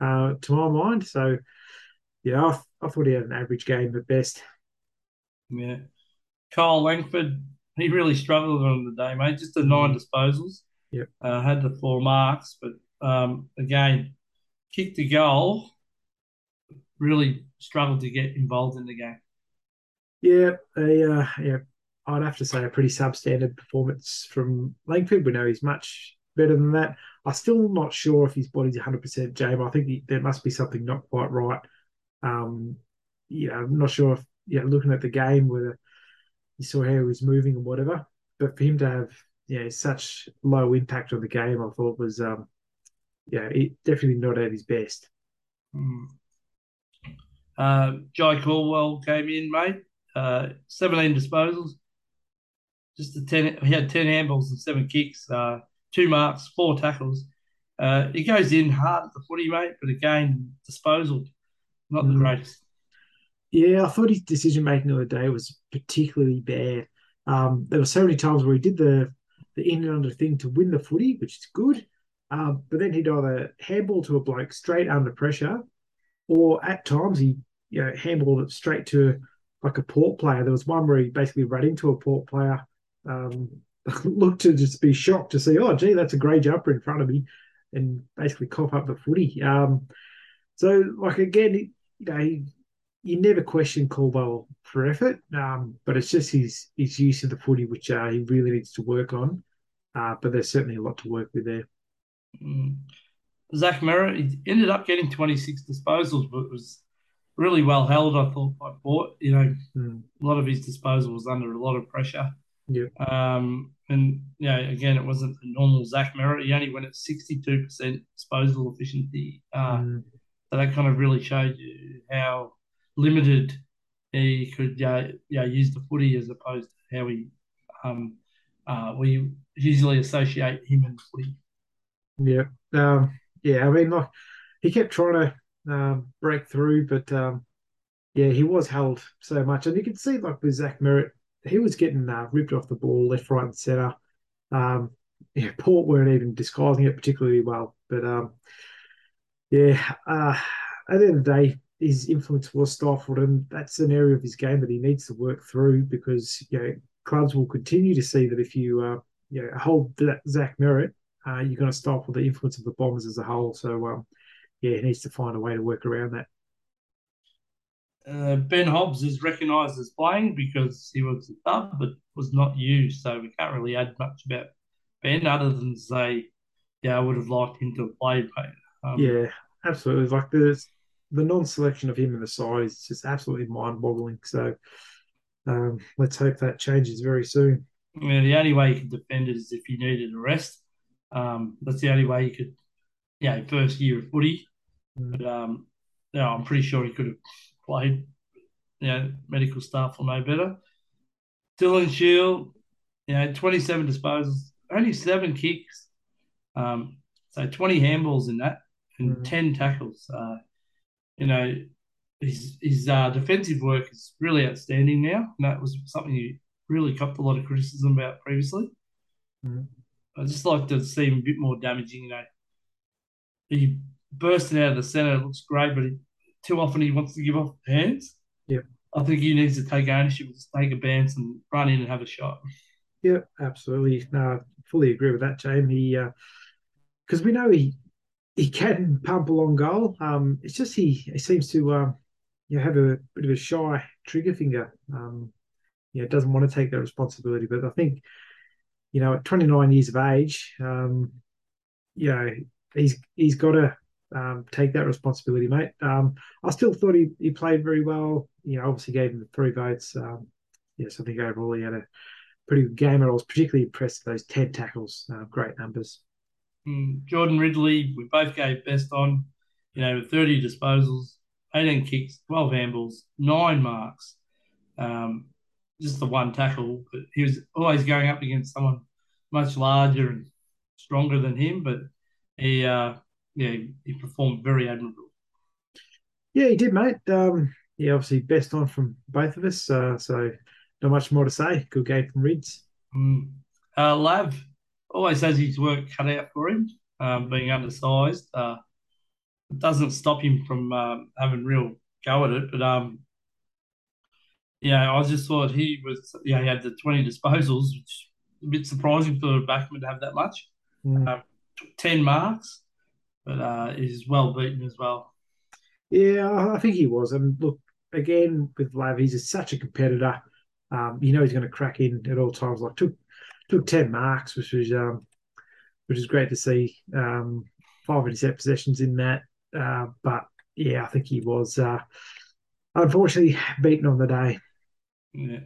uh, to my mind. So, yeah, I, I thought he had an average game at best. Yeah, Carl Langford he really struggled on the day, mate. Just the nine mm. disposals. Yep. Uh, had the four marks, but um, again, kicked the goal. Really struggled to get involved in the game. Yeah, a, uh, yeah, I'd have to say a pretty substandard performance from Langford. We know he's much better than that. I'm still not sure if his body's 100% James. I think he, there must be something not quite right. Um, yeah, I'm not sure if, yeah, looking at the game, whether you saw how he was moving and whatever. But for him to have yeah such low impact on the game, I thought was um yeah it, definitely not at his best. Mm. Uh, Jye Caldwell came in, mate. Uh, 17 disposals. Just a 10. He had 10 handballs and seven kicks, uh, two marks, four tackles. Uh, he goes in hard at the footy, mate, but again, disposal, not mm. the greatest. Yeah, I thought his decision making the other day was particularly bad. Um, there were so many times where he did the the in and under thing to win the footy, which is good. Um, but then he'd either handball to a bloke straight under pressure, or at times he you know handballed it straight to like a port player. There was one where he basically ran into a port player, um, looked to just be shocked to see, oh gee, that's a grey jumper in front of me, and basically cough up the footy. Um, so like again, you know, you never question Caldwell for effort, um, but it's just his his use of the footy which uh, he really needs to work on. Uh, but there's certainly a lot to work with there. Mm. Zach Merrett he ended up getting 26 disposals, but was really well held. I thought by Port. You know, mm. a lot of his disposal was under a lot of pressure. Yeah. Um, and you know, again, it wasn't the normal Zach Merrett. He only went at 62% disposal efficiency. Uh, mm. So that kind of really showed you how limited he could uh, yeah use the footy as opposed to how we um, uh, we usually associate him and footy. Yeah, um, yeah. I mean, like he kept trying to um, break through, but um, yeah, he was held so much, and you can see like with Zach Merrett, he was getting uh, ripped off the ball left, right, and centre. Um, yeah, Port weren't even disguising it particularly well, but um, Yeah, uh, at the end of the day, his influence was stifled, and that's an area of his game that he needs to work through because you know clubs will continue to see that if you uh, you know, hold Zach Merrett, uh, you're going to stifle the influence of the Bombers as a whole. So um, yeah, he needs to find a way to work around that. Uh, ben Hobbs is recognised as playing because he was up but was not used, so we can't really add much about Ben other than say, yeah, I would have liked him to have played. Um, yeah, absolutely. Like there's the non-selection of him in the side is just absolutely mind-boggling. So um, let's hope that changes very soon. Yeah, the only way you could defend it is if you needed a rest. Um, that's the only way you could, yeah, first year of footy. Mm. But um, yeah, I'm pretty sure he could have played. You know, medical staff will know better. Dylan Shiel, you know, 27 disposals, only seven kicks. Um, so 20 handballs in that and mm. 10 tackles. Uh, you know, his his uh, defensive work is really outstanding now, and that was something you really copped a lot of criticism about previously. Mm. I just like to see him a bit more damaging. You know, he bursting out of the centre it looks great, but he, too often he wants to give off hands. Yeah, I think he needs to take ownership, take a bounce, and run in and have a shot. Yeah, absolutely. No, I fully agree with that, James. He because uh, we know he he can pump a long goal. Um, it's just he, he seems to um, you know, have a bit of a shy trigger finger. Um, you know, doesn't want to take that responsibility. But I think, you know, at 29 years of age, um, you know, he's he's got to um, take that responsibility, mate. Um, I still thought he, he played very well. You know, obviously gave him the three votes. Um, yes, I think overall he had a pretty good game, and I was particularly impressed with those 10 tackles. Uh, great numbers. Mm, Jordan Ridley, we both gave best on, you know, 30 disposals, 18 kicks, 12 handballs, nine marks. Um, just the one tackle, but he was always going up against someone much larger and stronger than him. But he, uh, yeah, he performed very admirable. Yeah, he did, mate. Um, yeah, obviously best on from both of us. Uh, so not much more to say. Good game from Rids. Mm. Uh, Lav, always has his work cut out for him, um, being undersized. Uh, it doesn't stop him from um, having real go at it. But um, yeah, I just thought he was. Yeah, he had the twenty disposals, which is a bit surprising for a backman to have that much. Mm. Um, ten marks, but uh, he's well beaten as well. Yeah, I think he was. And look, again with Lav, he's such a competitor. Um, you know he's going to crack in at all times. Like took took ten marks, which was um, which is great to see. Um, five intercept possessions in that, uh, but yeah, I think he was uh, unfortunately beaten on the day. Yeah,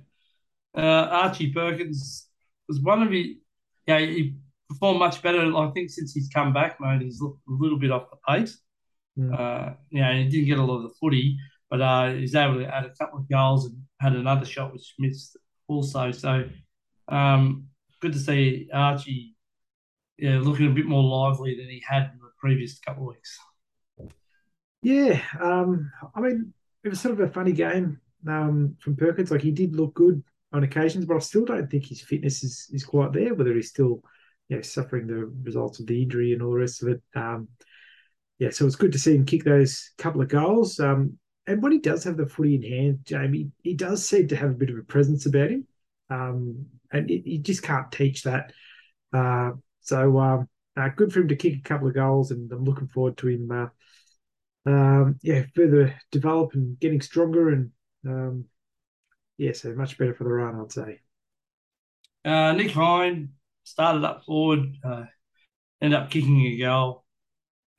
uh, Archie Perkins was one of the yeah he performed much better. I think since he's come back, mate, he's a little bit off the pace. Mm. Uh, you know, he didn't get a lot of the footy, but uh, he's able to add a couple of goals and had another shot which missed also. So um, good to see Archie yeah, looking a bit more lively than he had in the previous couple of weeks. Yeah, um, I mean, it was sort of a funny game um, from Perkins. Like he did look good on occasions, but I still don't think his fitness is, is quite there. Whether he's still, know, suffering the results of the injury and all the rest of it. Um, yeah, so it's good to see him kick those couple of goals. Um, and when he does have the footy in hand, Jamie, he does seem to have a bit of a presence about him. Um, and you just can't teach that. Uh, so um, uh, good for him to kick a couple of goals, and I'm looking forward to him. Uh, um, yeah, further develop and getting stronger, and um, yeah, so much better for the run, I'd say. Uh, Nick Hind started up forward, uh, ended up kicking a goal.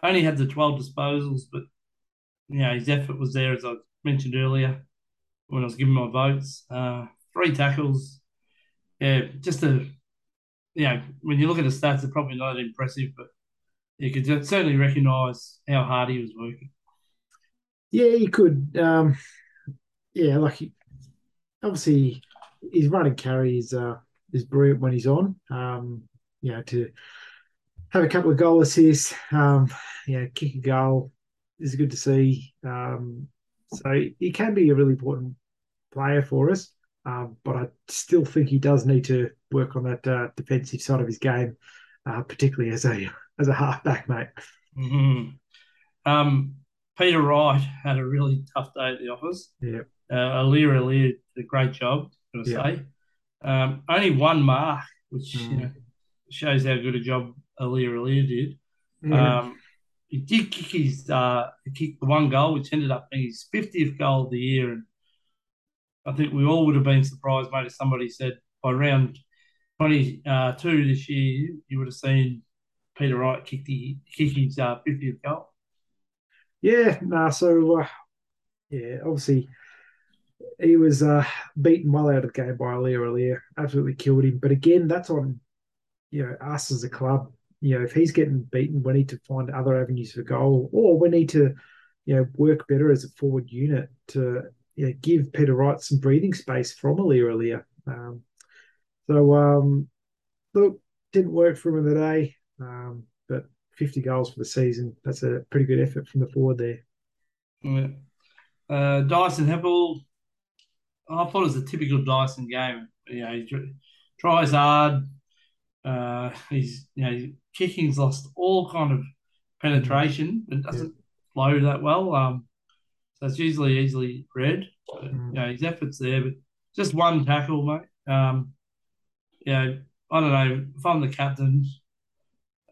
Only had the 12 disposals, but you know his effort was there, as I mentioned earlier when I was giving my votes. Uh, three tackles, yeah, just a, you know, when you look at the stats, they're probably not impressive, but you could certainly recognise how hard he was working. Yeah, you could. Um, yeah, like he, obviously his running carry is uh, is brilliant when he's on. Um, you know, to have a couple of goal assists, um, you know, kick a goal is good to see. Um, so he can be a really important player for us. Um, but I still think he does need to work on that uh, defensive side of his game, uh, particularly as a as a halfback, mate. Mm-hmm. Um, Peter Wright had a really tough day at the office. Yeah. Uh, Aliir did a great job, I'm going to Yeah. say. Um, only one mark, which you Mm. know, shows how good a job Aliir Aliir did. Yeah. Um, he did kick his uh, he kicked the one goal, which ended up being his 50th goal of the year. And I think we all would have been surprised, mate, if somebody said by round 22 this year, you would have seen Peter Wright kick, the, kick his uh, 50th goal. Yeah, nah, so uh, yeah, obviously he was uh, beaten well out of the game by Aliir Aliir, absolutely killed him. But again, that's on you know us as a club. You know, if he's getting beaten, we need to find other avenues for goal, or we need to you know work better as a forward unit to you know, give Peter Wright some breathing space from Aliir Aliir. Um, so um, look, didn't work for him today, um, but 50 goals for the season. That's a pretty good effort from the forward there. Yeah. Uh, Dyson Heppell, I thought it was a typical Dyson game. You know, he tries hard. Uh, he's you know kicking's lost all kind of penetration. It doesn't flow that well. Um, so it's usually easily read. But, Mm. you know, his efforts there, but just one tackle, mate. Um, you know, I don't know if I'm the captain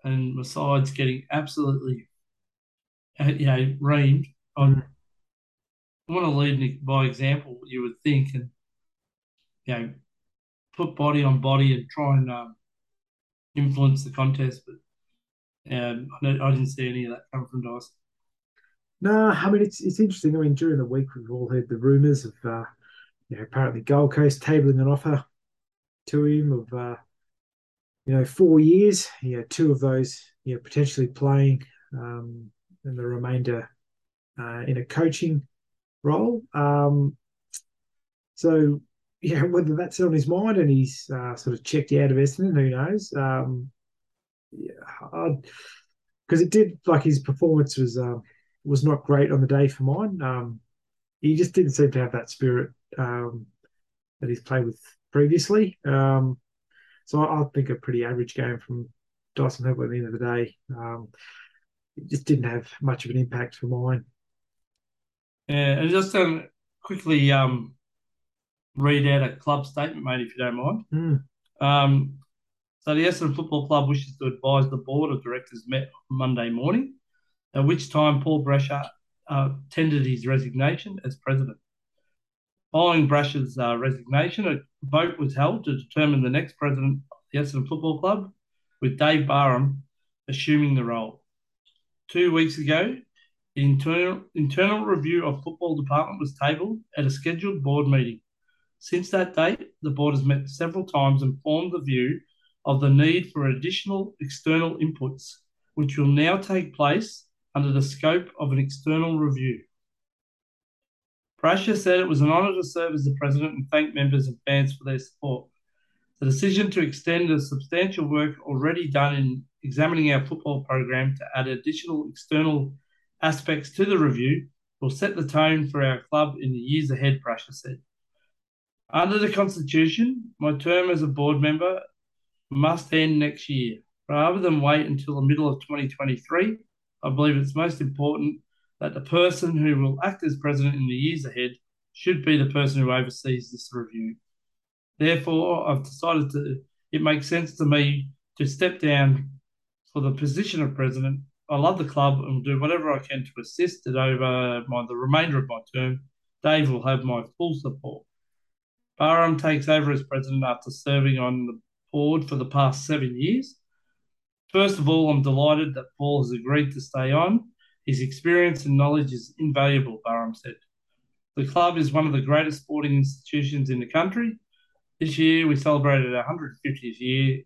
and my side's getting absolutely, uh, you know, reamed. Mm. I want to lead by example. You would think, and you know, put body on body and try and um, influence the contest. But um, I, I didn't see any of that come from Dyson. No, I mean it's it's interesting. I mean during the week we've all heard the rumours of uh, you know apparently Gold Coast tabling an offer to him of uh, you know four years. You know, two of those you know potentially playing, um, and the remainder uh, in a coaching role. Um, so yeah, whether that's on his mind and he's uh, sort of checked out of Essendon, who knows? Um, yeah, because it did like his performance was. Um, was not great on the day for mine. Um, he just didn't seem to have that spirit um, that he's played with previously. Um, so I, I, think a pretty average game from Dyson Heppell at the end of the day. Um, it just didn't have much of an impact for mine. Yeah, and just to quickly um, read out a club statement, mate, if you don't mind. Mm. Um, so the Essendon Football Club wishes to advise the board of directors met Monday morning at which time Paul Brasher uh, tendered his resignation as president. Following Brasher's uh, resignation, a vote was held to determine the next president of the Essendon Football Club, with Dave Barham assuming the role. Two weeks ago, the internal, internal review of football department was tabled at a scheduled board meeting. Since that date, the board has met several times and formed the view of the need for additional external inputs, which will now take place under the scope of an external review. Brasher said it was an honour to serve as the president and thanked members and fans for their support. The decision to extend the substantial work already done in examining our football program to add additional external aspects to the review will set the tone for our club in the years ahead, Brasher said. Under the Constitution, my term as a board member must end next year. Rather than wait until the middle of 2023, I believe it's most important that the person who will act as president in the years ahead should be the person who oversees this review. Therefore, I've decided to, it makes sense to me to step down for the position of president. I love the club and will do whatever I can to assist it over my, the remainder of my term. Dave will have my full support. Barham takes over as president after serving on the board for the past seven years. First of all, I'm delighted that Paul has agreed to stay on. His experience and knowledge is invaluable, Barham said. The club is one of the greatest sporting institutions in the country. This year, we celebrated our 150th year.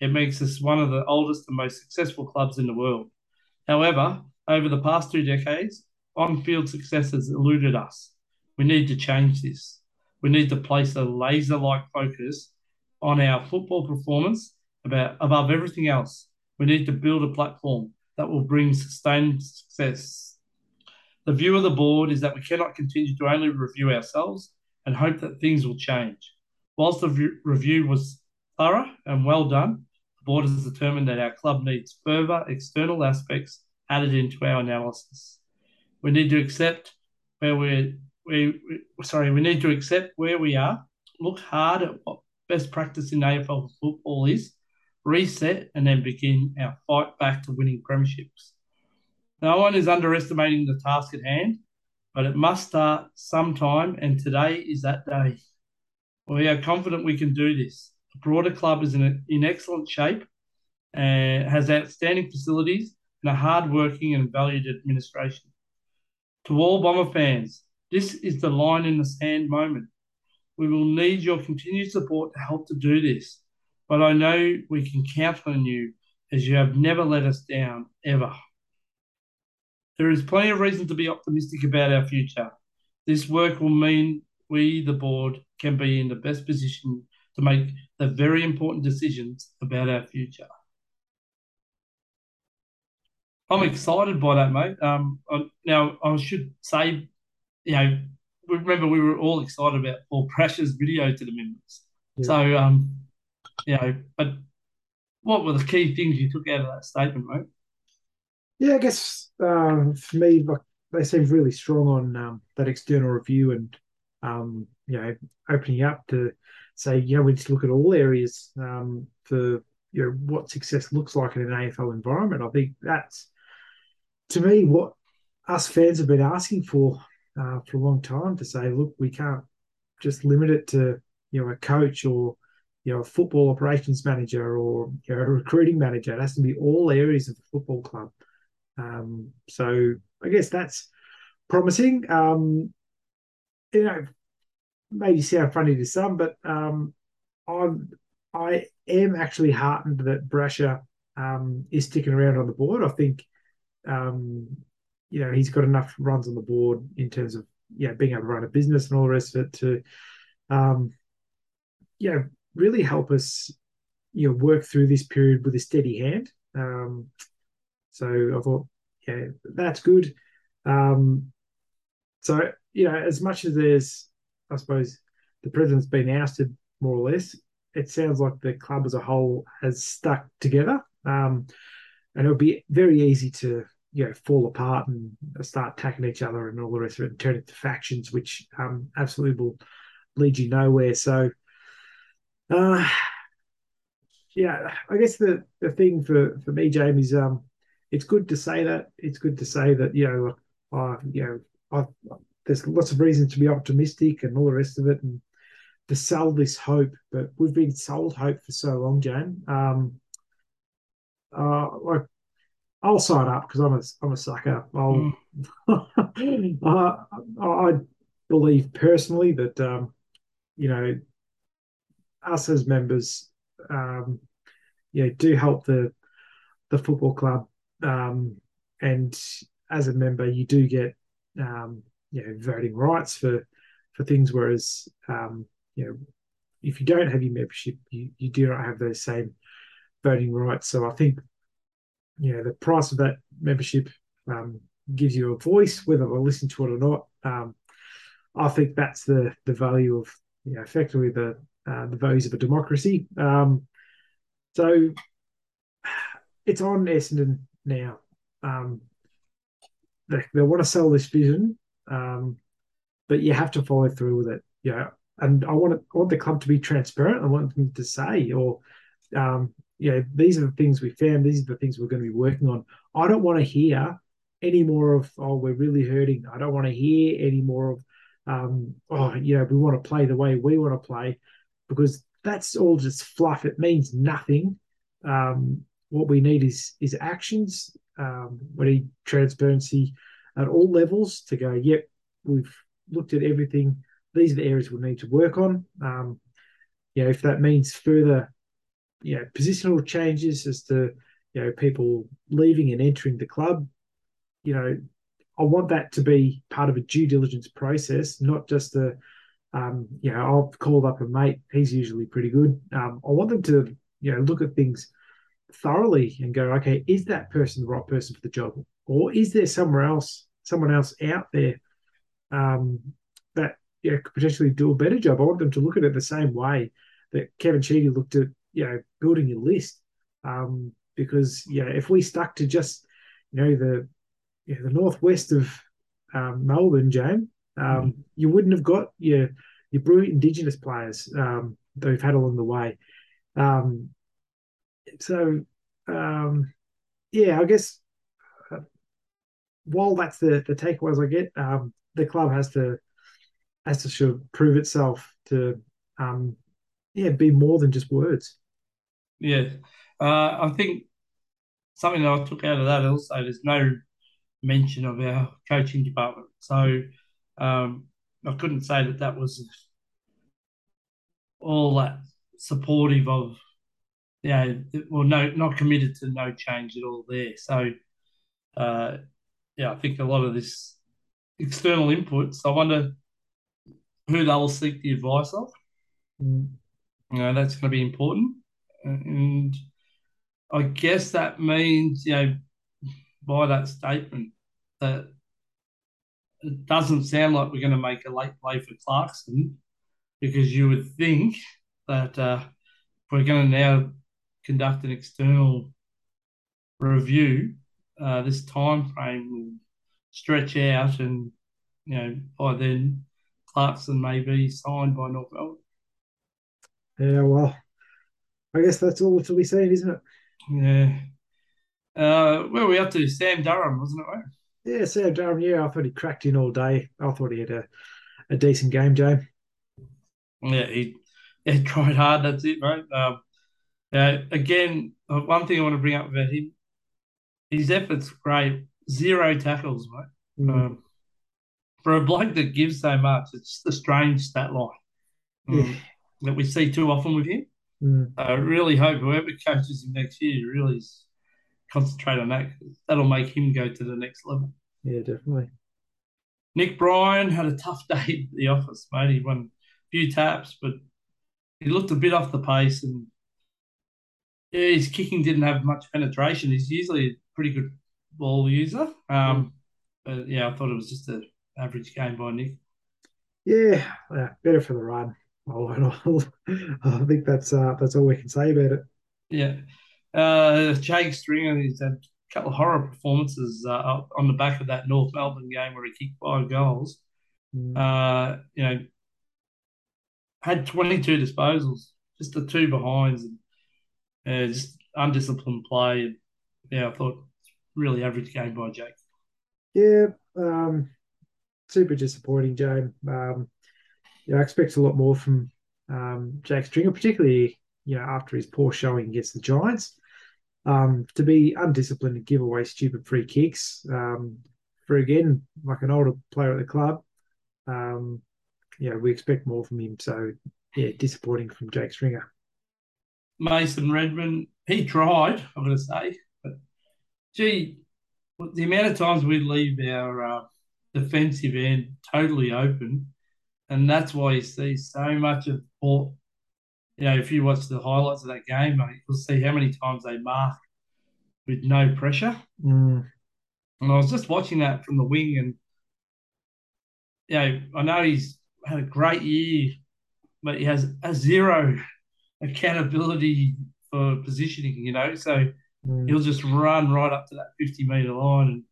It makes us one of the oldest and most successful clubs in the world. However, over the past two decades, on field success has eluded us. We need to change this. We need to place a laser like focus on our football performance about, above everything else. We need to build a platform that will bring sustained success. The view of the board is that we cannot continue to only review ourselves and hope that things will change. Whilst the review was thorough and well done, the board has determined that our club needs further external aspects added into our analysis. We need to accept where we're we, we sorry, we need to accept where we are, look hard at what best practice in AFL football is, reset, and then begin our fight back to winning premierships. No one is underestimating the task at hand, but it must start sometime, and today is that day. We are confident we can do this. The broader club is in, in excellent shape and has outstanding facilities and a hard-working and valued administration. To all Bomber fans, this is the line in the sand moment. We will need your continued support to help to do this, but I know we can count on you as you have never let us down, ever. There is plenty of reason to be optimistic about our future. This work will mean we, the board, can be in the best position to make the very important decisions about our future. I'm excited by that, mate. Um, I, now I should say, you know, remember we were all excited about Paul Brasher's video to the members. Yeah. So, um, you know, but what were the key things you took out of that statement, mate? Yeah, I guess um, for me, they seemed really strong on um, that external review and um, you know opening up to say you know we to look at all areas um, for you know what success looks like in an AFL environment. I think that's to me what us fans have been asking for uh, for a long time to say, look, we can't just limit it to you know a coach or you know a football operations manager or you know, a recruiting manager. It has to be all areas of the football club. Um, so I guess that's promising. Um, you know, maybe sound funny to some, but um, I'm I am actually heartened that Brasher um, is sticking around on the board. I think um, you know he's got enough runs on the board in terms of yeah being able to run a business and all the rest of it to um, yeah really help us you know work through this period with a steady hand. Um, so I thought, yeah, that's good. Um, so you know, as much as there's, I suppose, the president's been ousted more or less, it sounds like the club as a whole has stuck together. Um, and it would be very easy to you know fall apart and start attacking each other and all the rest of it and turn into factions, which um, absolutely will lead you nowhere. So, uh, yeah, I guess the the thing for for me, Jamie, is um, it's good to say that. It's good to say that you know, I you know, I, there's lots of reasons to be optimistic and all the rest of it, and to sell this hope. But we've been sold hope for so long, Jane. Um, uh, like I'll sign up because I'm a I'm a sucker. I'll, mm. uh, I believe personally that um, you know us as members, um, you know, do help the the football club um, and as a member, you do get um, you know voting rights for for things, whereas um, you know if you don't have your membership, you, you do not have those same voting rights. So I think you know the price of that membership um, gives you a voice, whether I listen to it or not. Um, I think that's the the value of you know effectively the uh, the values of a democracy. Um, so it's on Essendon now. Um, they, they want to sell this vision, um, but you have to follow through with it. Yeah, and I want it, I want the club to be transparent. I want them to say, or um, you know, these are the things we found. These are the things we're going to be working on. I don't want to hear any more of, oh, we're really hurting. I don't want to hear any more of, um, oh, you know, we want to play the way we want to play, because that's all just fluff. It means nothing. Um, what we need is is actions. Um, we need transparency at all levels to go. Yep, we've looked at everything. These are the areas we need to work on. Um, you know, if that means further, you know, positional changes as to you know people leaving and entering the club, you know, I want that to be part of a due diligence process, not just a um, you know, I've called up a mate. He's usually pretty good. Um, I want them to, you know, look at things thoroughly and go, okay, is that person the right person for the job, or is there somewhere else, someone else out there um, that you know, could potentially do a better job? I want them to look at it the same way that Kevin Sheedy looked at, you know, building a list, um, because you know, if we stuck to just you know the yeah, the northwest of um, Melbourne, James, um, mm. you wouldn't have got your your brilliant Indigenous players um, that we've had along the way. Um, so um, yeah, I guess while that's the the takeaways I get, um, the club has to has to sort of prove itself to um, yeah be more than just words. Yeah, uh, I think something that I took out of that also. There's no mention of our coaching department, so um, I couldn't say that that was all that supportive of yeah, well, no, not committed to no change at all there. So, uh, yeah, I think a lot of this external inputs. I wonder who they'll seek the advice of. Mm. You know, that's going to be important, and I guess that means you know by that statement that it doesn't sound like we're going to make a late play for Clarkson because you would think that uh, we're going to now conduct an external review, uh, this time frame will stretch out, and you know by then Clarkson may be signed by North Melbourne. Yeah, well, I guess that's all to be seen, isn't it? Yeah. Uh, where were we up to? Sam Durham, wasn't it? Right? Yeah, Sam Durham. Yeah, I thought he cracked in all day. I thought he had a, a decent game, Joe. Yeah, he, he tried hard. That's it, mate. Um, uh, again, uh, one thing I want to bring up about him, his efforts great. Zero tackles, mate. Mm. Um, for a bloke that gives so much, it's just a strange stat line um, yeah. that we see too often with him. Mm. I really hope whoever coaches him next year really concentrate on that. That'll make him go to the next level. Yeah, definitely. Nick Bryan had a tough day at the office, mate. He won a few taps, but he looked a bit off the pace and yeah, his kicking didn't have much penetration. He's usually a pretty good ball user. Um, but yeah, I thought it was just an average game by Nick. Yeah, yeah better for the run. I think that's uh, that's all we can say about it. Yeah, uh, Jake Stringer, he's had a couple of horror performances uh, on the back of that North Melbourne game where he kicked five goals. Mm. Uh, you know, had 22 disposals, just the two behinds. And uh, just undisciplined play. Yeah, I thought really average game by Jake. Yeah, um, super disappointing, Jane. Um, yeah, I expect a lot more from um, Jake Stringer, particularly you know after his poor showing against the Giants. Um, to be undisciplined and give away stupid free kicks um, for again like an older player at the club. Um, yeah, we expect more from him. So yeah, disappointing from Jake Stringer. Mason Redman, he tried, I'm going to say, but gee, the amount of times we leave our uh, defensive end totally open, and that's why you see so much of Port. You know, if you watch the highlights of that game, mate, you'll see how many times they mark with no pressure. Mm. And I was just watching that from the wing, and you know, I know he's had a great year, but he has a zero accountability for positioning, you know. So mm. he'll just run right up to that 50 metre line. And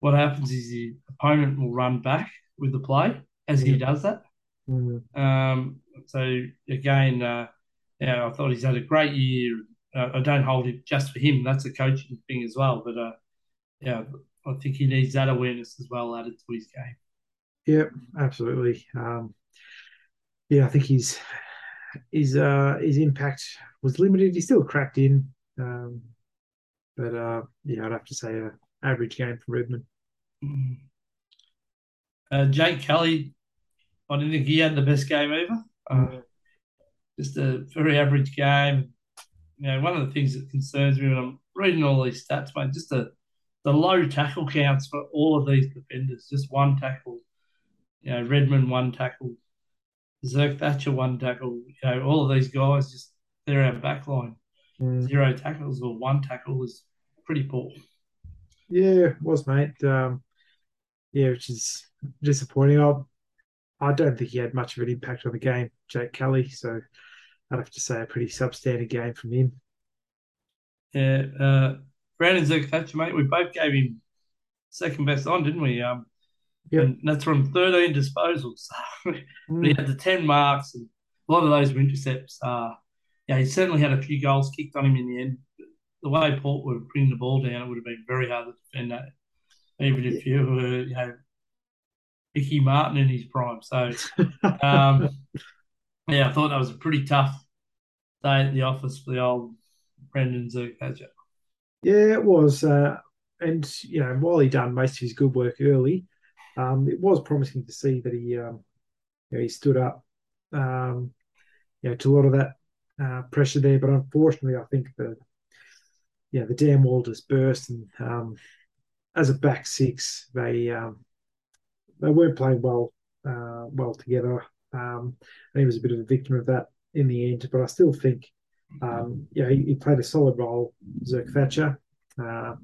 what happens is the opponent will run back with the play as he does that. Mm. Um, so again, uh, yeah, I thought he's had a great year. Uh, I don't hold it just for him. That's a coaching thing as well. But uh, yeah, I think he needs that awareness as well added to his game. Yeah, absolutely. Um, yeah, I think he's his uh, his impact was limited. He still cracked in, um, but uh, yeah, I'd have to say a average game for Redman. Mm. Uh, Jake Kelly, I didn't think he had the best game either. Uh, just a very average game. You know, one of the things that concerns me when I'm reading all these stats, mate, just the the low tackle counts for all of these defenders. Just one tackle. You know, Redman one tackle, Zerk Thatcher one tackle. You know, all of these guys just they're our back line. Mm. Zero tackles or one tackle is pretty poor. Yeah, it was mate. Um, yeah, which is disappointing. I I don't think he had much of an impact on the game, Jake Kelly. So I'd have to say a pretty substandard game from him. Yeah, uh, Brandon Zerk Thatcher, mate, we both gave him second best on, didn't we? Um, Yep. and that's from 13 disposals. but he Mm. had the 10 marks, and a lot of those were intercepts. Uh, yeah, he certainly had a few goals kicked on him in the end. The way Port were bringing the ball down, it would have been very hard to defend that, even if you were, you know, Mickey Martin in his prime. So, um, yeah, I thought that was a pretty tough day at the office for the old Brendan Zerk Thatcher. Yeah, it was. Uh, and, you know, while he done most of his good work early, um, it was promising to see that he, um, you know, he stood up, um, you know, to a lot of that uh, pressure there. But unfortunately, I think the, yeah, the dam wall just burst, and um, as a back six, they um, they weren't playing well uh, well together. Um, and he was a bit of a victim of that in the end. But I still think, um, yeah, he, he played a solid role, Zerk Thatcher. Uh,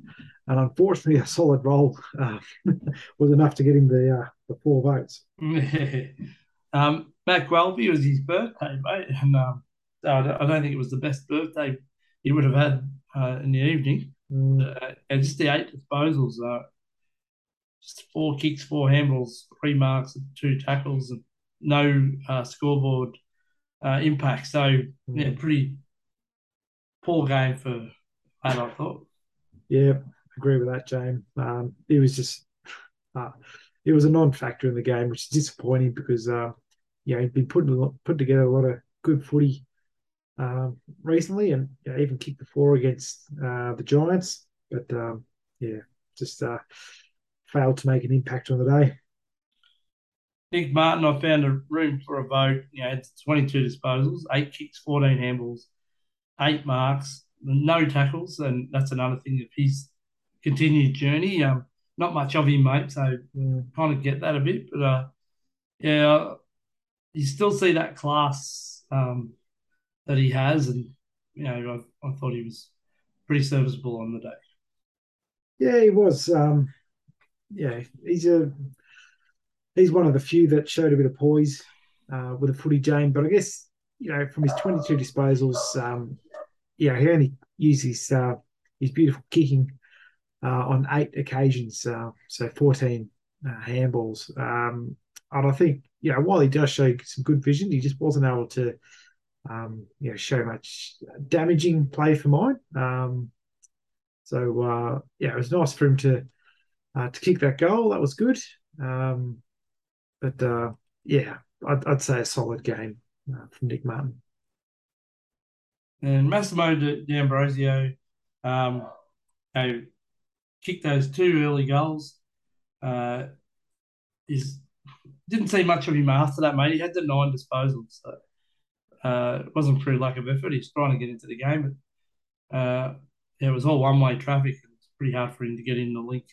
and unfortunately, a solid roll uh, was enough to get him the uh, the four votes. um, Matt Guelfi was his birthday, mate, and um, I don't, I don't think it was the best birthday he would have had uh, in the evening. Mm, Uh, and just the eight disposals, uh, just four kicks, four handballs, three marks, and two tackles, and no uh, scoreboard uh, impact. So yeah, pretty poor game for Matt, I thought. Yeah, agree with that, James. Um, it was just, uh, it was a non-factor in the game, which is disappointing because, uh, you know, he'd been putting lot, put together a lot of good footy um, recently, and you know, even kicked the four against uh, the Giants. But um, yeah, just uh, failed to make an impact on the day. Nick Martin, I found a room for a vote. You know, had 22 disposals, eight kicks, 14 handballs, eight marks, no tackles, and that's another thing If his continued journey. Um, not much of him, mate, so Mm, kind of get that a bit, but uh, yeah, you still see that class um, that he has, and you know, I, I thought he was pretty serviceable on the day. Yeah, he was. Um, yeah, he's a he's one of the few that showed a bit of poise uh, with a footy game. But I guess you know from his 22 disposals, um, yeah, he only used his uh, his beautiful kicking uh, on eight occasions, uh, so 14 uh, handballs. Um, and I think you know while he does show some good vision, he just wasn't able to um, you know show much damaging play for mine. Um, so uh, yeah, it was nice for him to uh, to kick that goal. That was good. Um, but uh, yeah, I'd, I'd say a solid game uh, from Nick Martin. And Massimo D'Ambrosio um, you know, kicked those two early goals. Uh, is didn't see much of him after that, mate. He had the nine disposals, so uh, it wasn't through lack of effort. He was trying to get into the game, but uh, yeah, it was all one way traffic. It was pretty hard for him to get in the link.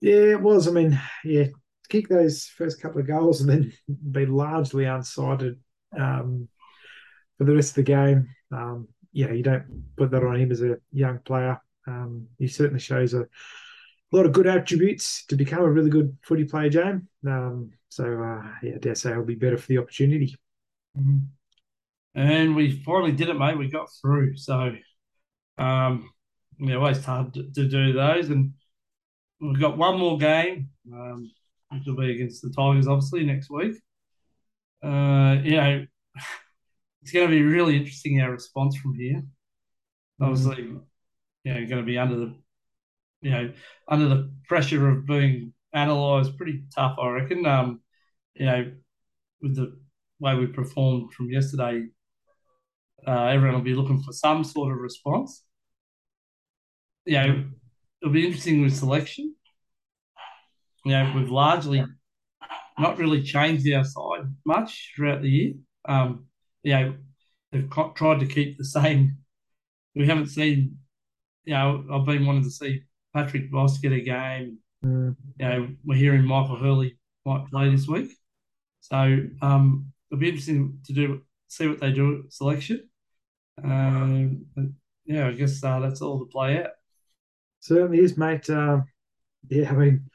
Yeah, it was. I mean, yeah, kick those first couple of goals and then be largely unsighted um, for the rest of the game. Um, yeah, you don't put that on him as a young player. Um, he certainly shows a lot of good attributes to become a really good footy player, James. Um, so, uh, yeah, I dare say he'll be better for the opportunity. And we finally did it, mate. We got through. So, um, yeah, always hard to, to do those. And we've got one more game, um, which will be against the Tigers, obviously, next week. Uh, you know, it's going to be really interesting our response from here. Obviously, you know, going to be under the, you know, under the pressure of being analysed pretty tough, I reckon. Um, you know, with the way we performed from yesterday, uh, everyone will be looking for some sort of response. You know, it'll be interesting with selection. You know, we've largely not really changed our side much throughout the year. Um, you know, they've tried to keep the same. We haven't seen, you know, I've been wanting to see Patrick Voss get a game. Mm. You know, we're hearing Michael Hurley might play this week. So um, it'll be interesting to do see what they do at selection. Um, yeah, I guess uh, that's all to play out. Certainly is, mate. Um, yeah, I mean,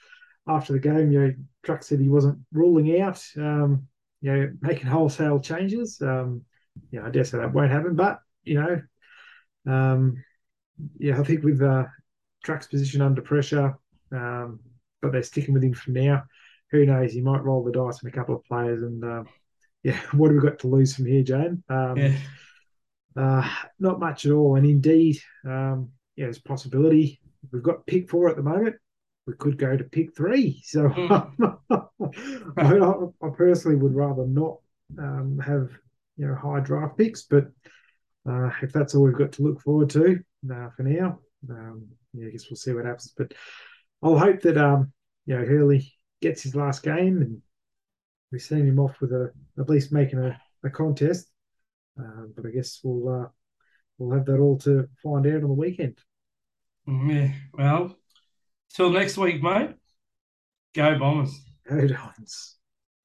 after the game, you know, Truck said he wasn't ruling out, um, you know, making wholesale changes. Um, you know, I dare say that won't happen, but you know, um, yeah, I think with uh, Truck's position under pressure, um, but they're sticking with him for now. Who knows? He might roll the dice on a couple of players, and uh, yeah, what have we got to lose from here, Jane? Um, yeah. Uh, not much at all. And indeed, um, yeah, there's possibility. We've got pick four at the moment. We could go to pick three. So mm. I, I, personally would rather not um, have you know high draft picks, but uh, if that's all we've got to look forward to uh, for now, um, yeah, I guess we'll see what happens. But I'll hope that um, you know Hurley gets his last game and we send him off with a at least making a, a contest. Uh, but I guess we'll uh, we'll have that all to find out on the weekend. Yeah. Well, till next week, mate. Go Bombers. Go Dons.